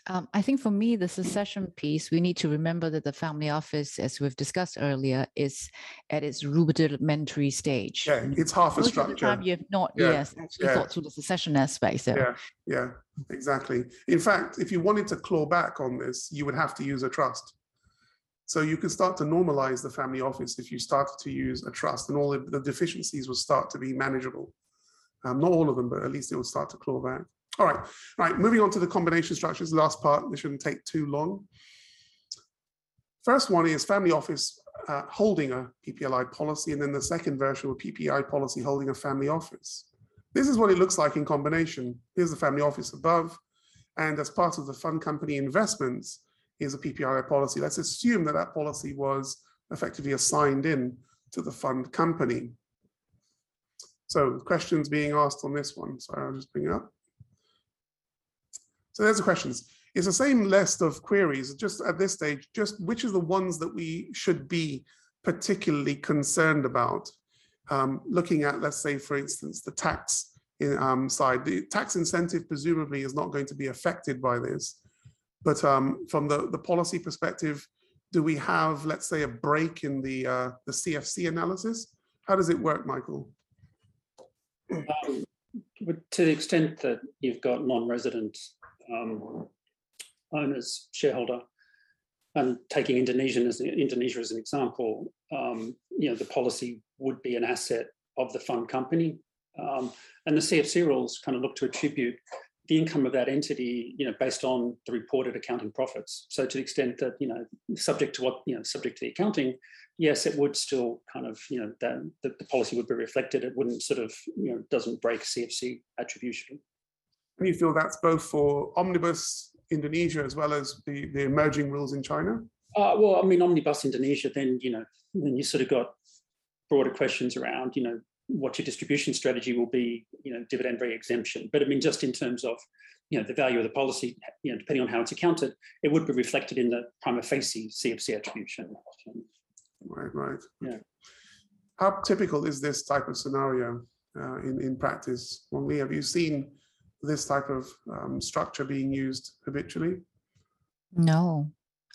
Um, I think for me, the succession piece, we need to remember that the family office, as we've discussed earlier, is at its rudimentary stage. Yeah, it's half a Most of the structure. time, you have not, Yeah, yes, actually yeah. thought through the succession aspect. So Yeah, yeah, exactly. In fact, if you wanted to claw back on this, you would have to use a trust. So you can start to normalize the family office if you started to use a trust and all the deficiencies will start to be manageable. Um, not all of them, but at least it will start to claw back. All right, all right, moving on to the combination structures, last part, this shouldn't take too long. First one is family office uh, holding a PPLI policy, and then the second version of PPLI policy holding a family office. This is what it looks like in combination. Here's the family office above, and as part of the fund company investments, is a PPLI policy. Let's assume that that policy was effectively assigned in to the fund company. So questions being asked on this one. So I'll just bring it up. So there's the questions. It's the same list of queries, just at this stage, just which are the ones that we should be particularly concerned about? Um, looking at, let's say, for instance, the tax in, um, side, the tax incentive presumably is not going to be affected by this. But um, from the, the policy perspective, do we have, let's say, a break in the, uh, the CFC analysis? How does it work, Michael? Um, to the extent that you've got non-resident um, owners, shareholder, and taking Indonesian as Indonesia as an example, um, you know the policy would be an asset of the fund company, um, and the CFC rules kind of look to attribute the income of that entity, you know, based on the reported accounting profits. So to the extent that you know, subject to what you know, subject to the accounting, yes, it would still kind of, you know, that the, the policy would be reflected. It wouldn't sort of, you know, doesn't break CFC attribution. And you feel that's both for omnibus Indonesia as well as the, the emerging rules in China? Uh, well, I mean, omnibus Indonesia, then you know, then you sort of got broader questions around, you know, what your distribution strategy will be, you know, dividend re-exemption. But I mean, just in terms of, you know, the value of the policy, you know, depending on how it's accounted, it would be reflected in the prima facie CFC attribution. Right, right. Yeah. How typical is this type of scenario uh, in, in practice? Wong Lee, have you seen this type of um, structure being used habitually? no,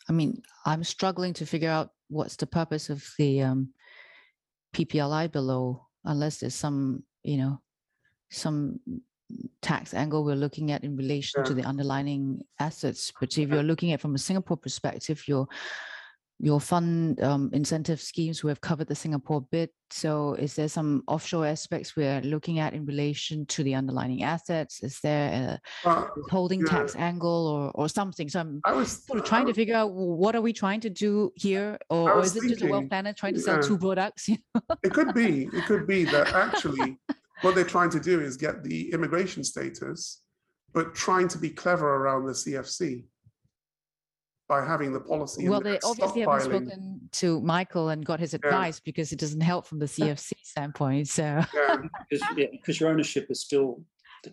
I mean, I'm struggling to figure out what's the purpose of the um, PPLI below, unless there's some, you know, some tax angle we're looking at in relation to the underlying assets. But if you're looking at from a Singapore perspective, your your fund um, incentive schemes we have covered the Singapore bit. So is there some offshore aspects we're looking at in relation to the underlying assets? Is there a Uh, withholding yeah. tax angle or or something? So I'm I was sort of trying to figure out what are we trying to do here, or, or is it just a wealth thinking, planner trying to sell yeah. two products? It could be, it could be that actually what they're trying to do is get the immigration status, but trying to be clever around the CFC by having the policy. well, they obviously haven't spoken to Michael and got his advice because it doesn't help from the CFC standpoint. So Yeah. Because, yeah, because your ownership is still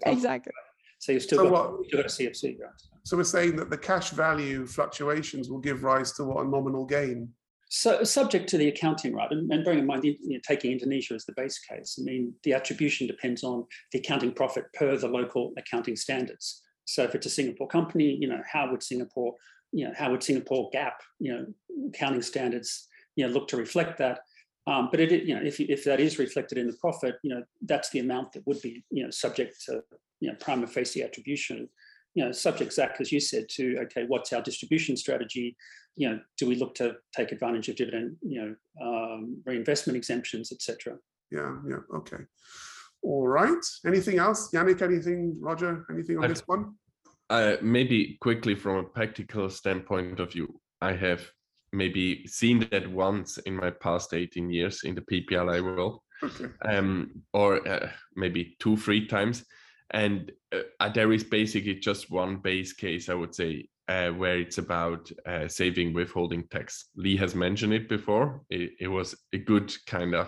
exactly. So you've still So got, what, still got a CFC, right? so we're saying that the cash value fluctuations will give rise to what a nominal gain. So subject to the accounting, right? And, and bearing in mind, you know, taking Indonesia as the base case, I mean, the attribution depends on the accounting profit per the local accounting standards. So if it's a Singapore company, you know, how would Singapore, you know, how would Singapore GAAP, you know, accounting standards, you know, look to reflect that? Um, but it, you know, if, if that is reflected in the profit, you know, that's the amount that would be, you know, subject to, you know, prima facie attribution. You know, subject, Zac, as you said, to okay, what's our distribution strategy? You know, do we look to take advantage of dividend, you know, um, reinvestment exemptions, etc. Yeah, yeah, okay. All right. Anything else? Yannick, anything? Roger, anything on I've- this one? Uh, maybe quickly from a practical standpoint of view, I have maybe seen that once in my past 18 years in the PPLI world, Okay. um, or uh, maybe two, three times. And uh, uh, there is basically just one base case, I would say, uh, where it's about uh, saving withholding tax. Lee has mentioned it before. It, it was a good kind of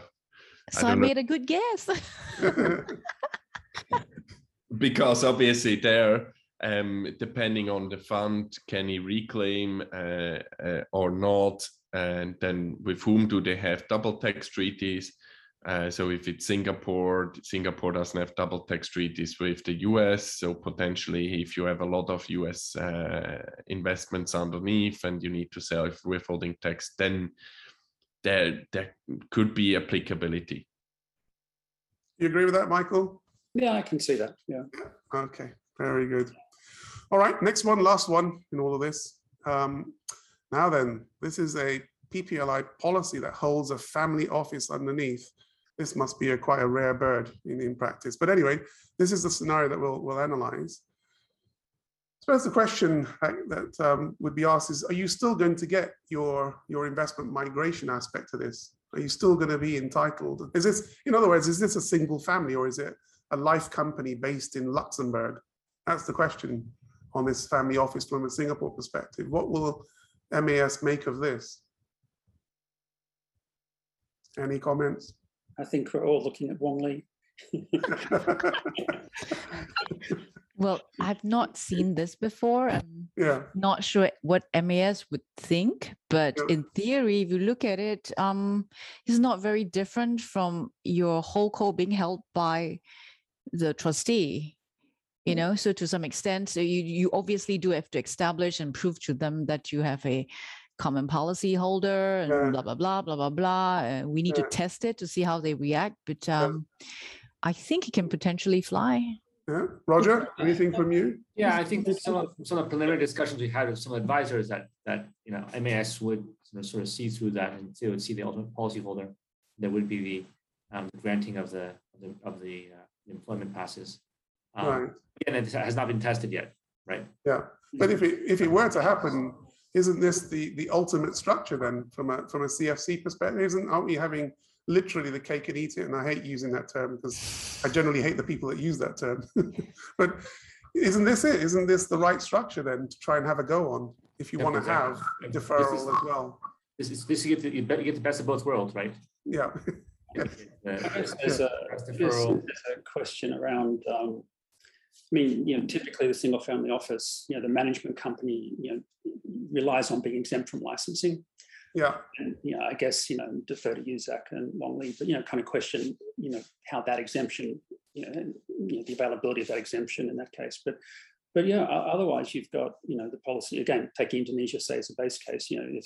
I So I, don't know. made a good guess. because obviously there um depending on the fund can he reclaim uh, uh, or not and then with whom do they have double tax treaties uh, so if it's singapore singapore doesn't have double tax treaties with the us so potentially if you have a lot of us uh, investments underneath and you need to sell withholding tax then there there could be applicability You agree with that, Michael? Yeah, I can see that. Yeah. Okay, very good. All right, next one, last one in all of this. Um, now then, this is a PPLI policy that holds a family office underneath. This must be a quite a rare bird in, in practice. But anyway, this is the scenario that we'll, we'll analyze. So suppose the question that, that, um, would be asked is, are you still going to get your, your investment migration aspect to this? Are you still going to be entitled? Is this, in other words, is this a single family or is it a life company based in Luxembourg? That's the question on this family office from a Singapore perspective. What will MAS make of this? Any comments? I think we're all looking at Wong Lee. well, I've not seen this before. I'm yeah, not sure what MAS would think, but Yeah. in theory, if you look at it, um, it's not very different from your holdco being held by the trustee. You know, so to some extent, so you you obviously do have to establish and prove to them that you have a common policy holder and Yeah. blah blah blah blah blah blah. Uh, we need Yeah. to test it to see how they react, but Yeah. um, I think it can potentially fly. yeah. Roger, anything from you? Yeah, I think that some of, some of the preliminary discussions we had with some advisors that, that, you know, MAS would sort of- sort of see through that and they would see the ultimate policyholder. That would be the, um, granting of the, of the, of the uh, employment passes. Um, Right, And it has not been tested yet, right? yeah. But if it, if it were to happen, isn't this the, the ultimate structure then from a, from a CFC perspective? Isn't, aren't we having literally the cake and eat it? And I hate using that term because I generally hate the people that use that term. But isn't this it? Isn't this the right structure then to try and have a go on? If you Yeah, want to exactly. have Yeah, this is- deferral as well? This is, this you get, the- you get the best of both worlds, right? Yeah, The- There's the- a, there's there's a question around, um, I mean, you know, typically the single family office, you know, the management company, you know, relies on being exempt from licensing. yeah, And, you know, I guess, you know, defer to Zac and Wong Lee, but, you know, kind of question, you know, how that exemption, you know, and, you know, the availability of that exemption in that case. But, but yeah, otherwise you've got, you know, the policy, again, take Indonesia, say as a base case, you know, if,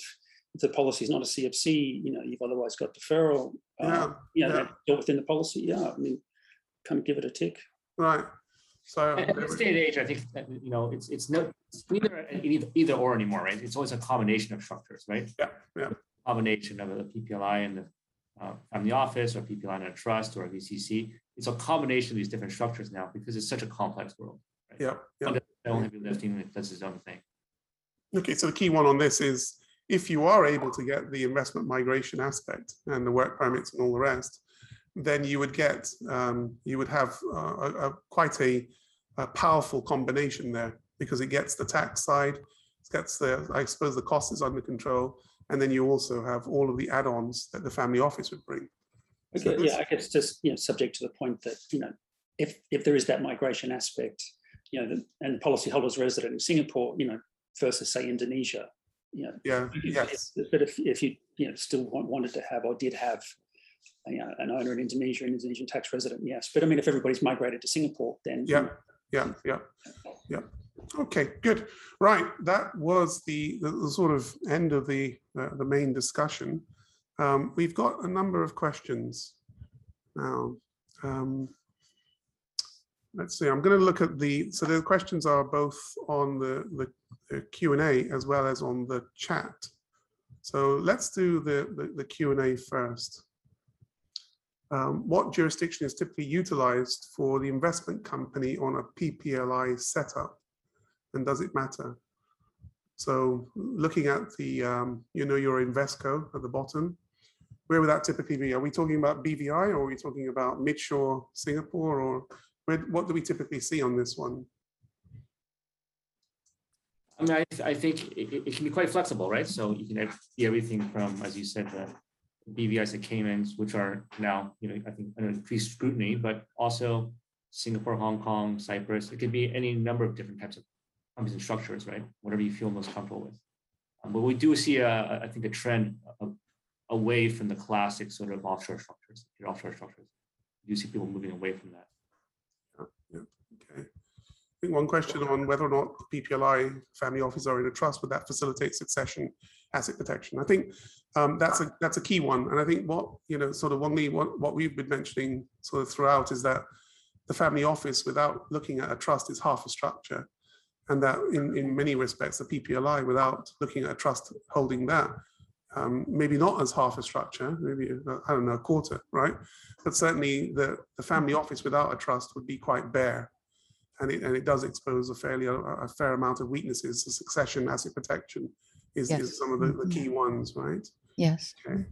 if the policy is not a CFC, you know, you've otherwise got deferral, uh, yeah, you know, yeah. within the policy, yeah, I mean, kind of give it a tick. right. So, At this day and age, I think that, you know, it's, it's no, it's neither, either, either or anymore, right? It's always a combination of structures, right? yeah, yeah, Combination of the PPLI and the uh, family office or PPLI and a trust or a VCC. It's a combination of these different structures now because it's such a complex world. right? yeah, yeah. One doesn't heavy lifting, it does its own thing. Okay, so the key one on this is if you are able to get the investment migration aspect and the work permits and all the rest, then you would get, um, you would have uh, a, a, quite a, a powerful combination there because it gets the tax side, it gets the, I suppose the cost is under control, and then you also have all of the add-ons that the family office would bring. Okay, this- yeah, I guess just, you know, subject to the point that, you know, if, if there is that migration aspect, you know, the- and policyholders resident in Singapore, you know, versus say Indonesia, you know. Yeah, yes, But if, if you, you know, still want- wanted to have or did have you know, an owner in Indonesia, an Indonesian tax resident, yes. But I mean, if everybody's migrated to Singapore, then. Yeah. yeah, yeah, yeah. Okay, good. Right, that was the, the, the sort of end of the uh, the main discussion. Um, we've got a number of questions now. Um, let's see. I'm going to look at the. So the questions are both on the the, the Q and A as well as on the chat. So let's do the the, the Q and A first. Um, what jurisdiction is typically utilized for the investment company on a PPLI setup? And does it matter? So looking at the, um, you know, your InvestCo at the bottom, where would that typically be? Are we talking about BVI or are we talking about Midshore Singapore or where, what do we typically see on this one? I mean, I, th- I think it, it- can be quite flexible, right? So you can be everything from, as you said, the BVI's and Caymans, which are now, you know, I think under increased scrutiny, but also Singapore, Hong Kong, Cyprus. It could be any number of different types of companies and structures, right? Whatever you feel most comfortable with. Um, But we do see a, I think, a trend of- away from the classic sort of offshore structures, offshore structures. You see people moving away from that. Okay. Think one question on whether or not PPLI family office are in a trust, would that facilitate succession asset protection? I think um, that's a, that's a key one. And I think what, you know, sort of one, what, what we've been mentioning sort of throughout is that the family office without looking at a trust is half a structure. And that in, in many respects, the PPLI without looking at a trust holding that, um, maybe not as half a structure, maybe, I don't know, a quarter, right? But certainly the, the family office without a trust would be quite bare. And it, and it does expose a fairly, a, a fair amount of weaknesses. The succession asset protection is, Yes. is some of the, the key ones, right? Yes. Okay.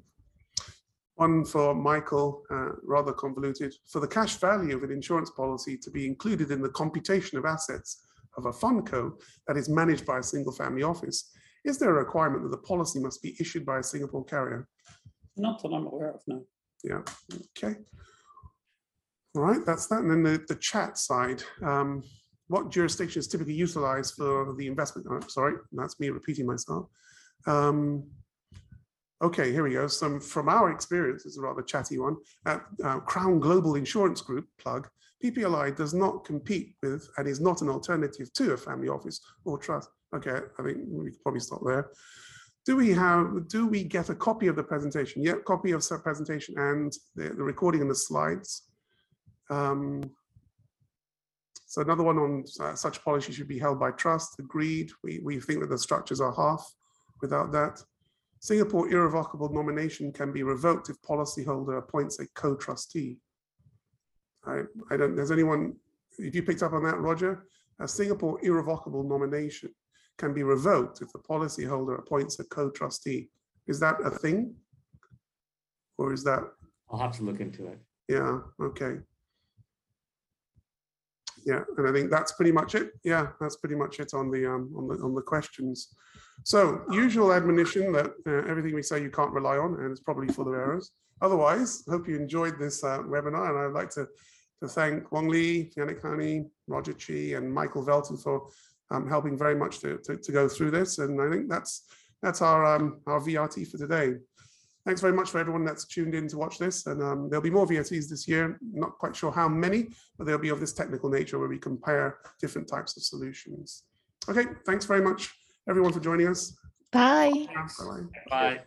One for Michael, uh, rather convoluted. For the cash value of an insurance policy to be included in the computation of assets of a fund co that is managed by a single family office, is there a requirement that the policy must be issued by a Singapore carrier? Not that I'm aware of, no. Yeah, okay. All right, that's that. And then the, the chat side. Um, what jurisdiction is typically utilized for the investment? oh, sorry, that's me repeating myself. Um, okay, here we go. Some from our experience, is a rather chatty one. At uh, Crown Global Insurance Group plug, PPLI does not compete with and is not an alternative to a family office or trust. Okay, I think we could probably stop there. Do we have, do we get a copy of the presentation? Yeah, copy of said presentation and the, the recording and the slides. Um, so another one on uh, such policy should be held by trust, agreed. We, we think that the structures are half without that. Singapore irrevocable nomination can be revoked if policyholder appoints a co-trustee. I, I don't, there's anyone, if you picked up on that, Roger? A Singapore irrevocable nomination can be revoked if the policyholder appoints a co-trustee. Is that a thing? Or is that, I'll have to look into it. yeah, okay. Yeah, and I think that's pretty much it. Yeah, that's pretty much it on the, um, on the, on the questions. So usual admonition that uh, everything we say you can't rely on and it's probably full of errors. Otherwise, hope you enjoyed this uh, webinar and I'd like to, to thank Wong Lee, Yannick Hani, Roger Chi and Michael Velten for um, helping very much to, to, to go through this. And I think that's, that's our, um, our VRT for today. Thanks very much for everyone that's tuned in to watch this. And um, there'll be more VRTs this year. Not quite sure how many, but they'll be of this technical nature where we compare different types of solutions. Okay, thanks very much, everyone, for joining us. Bye. Bye-bye. Bye.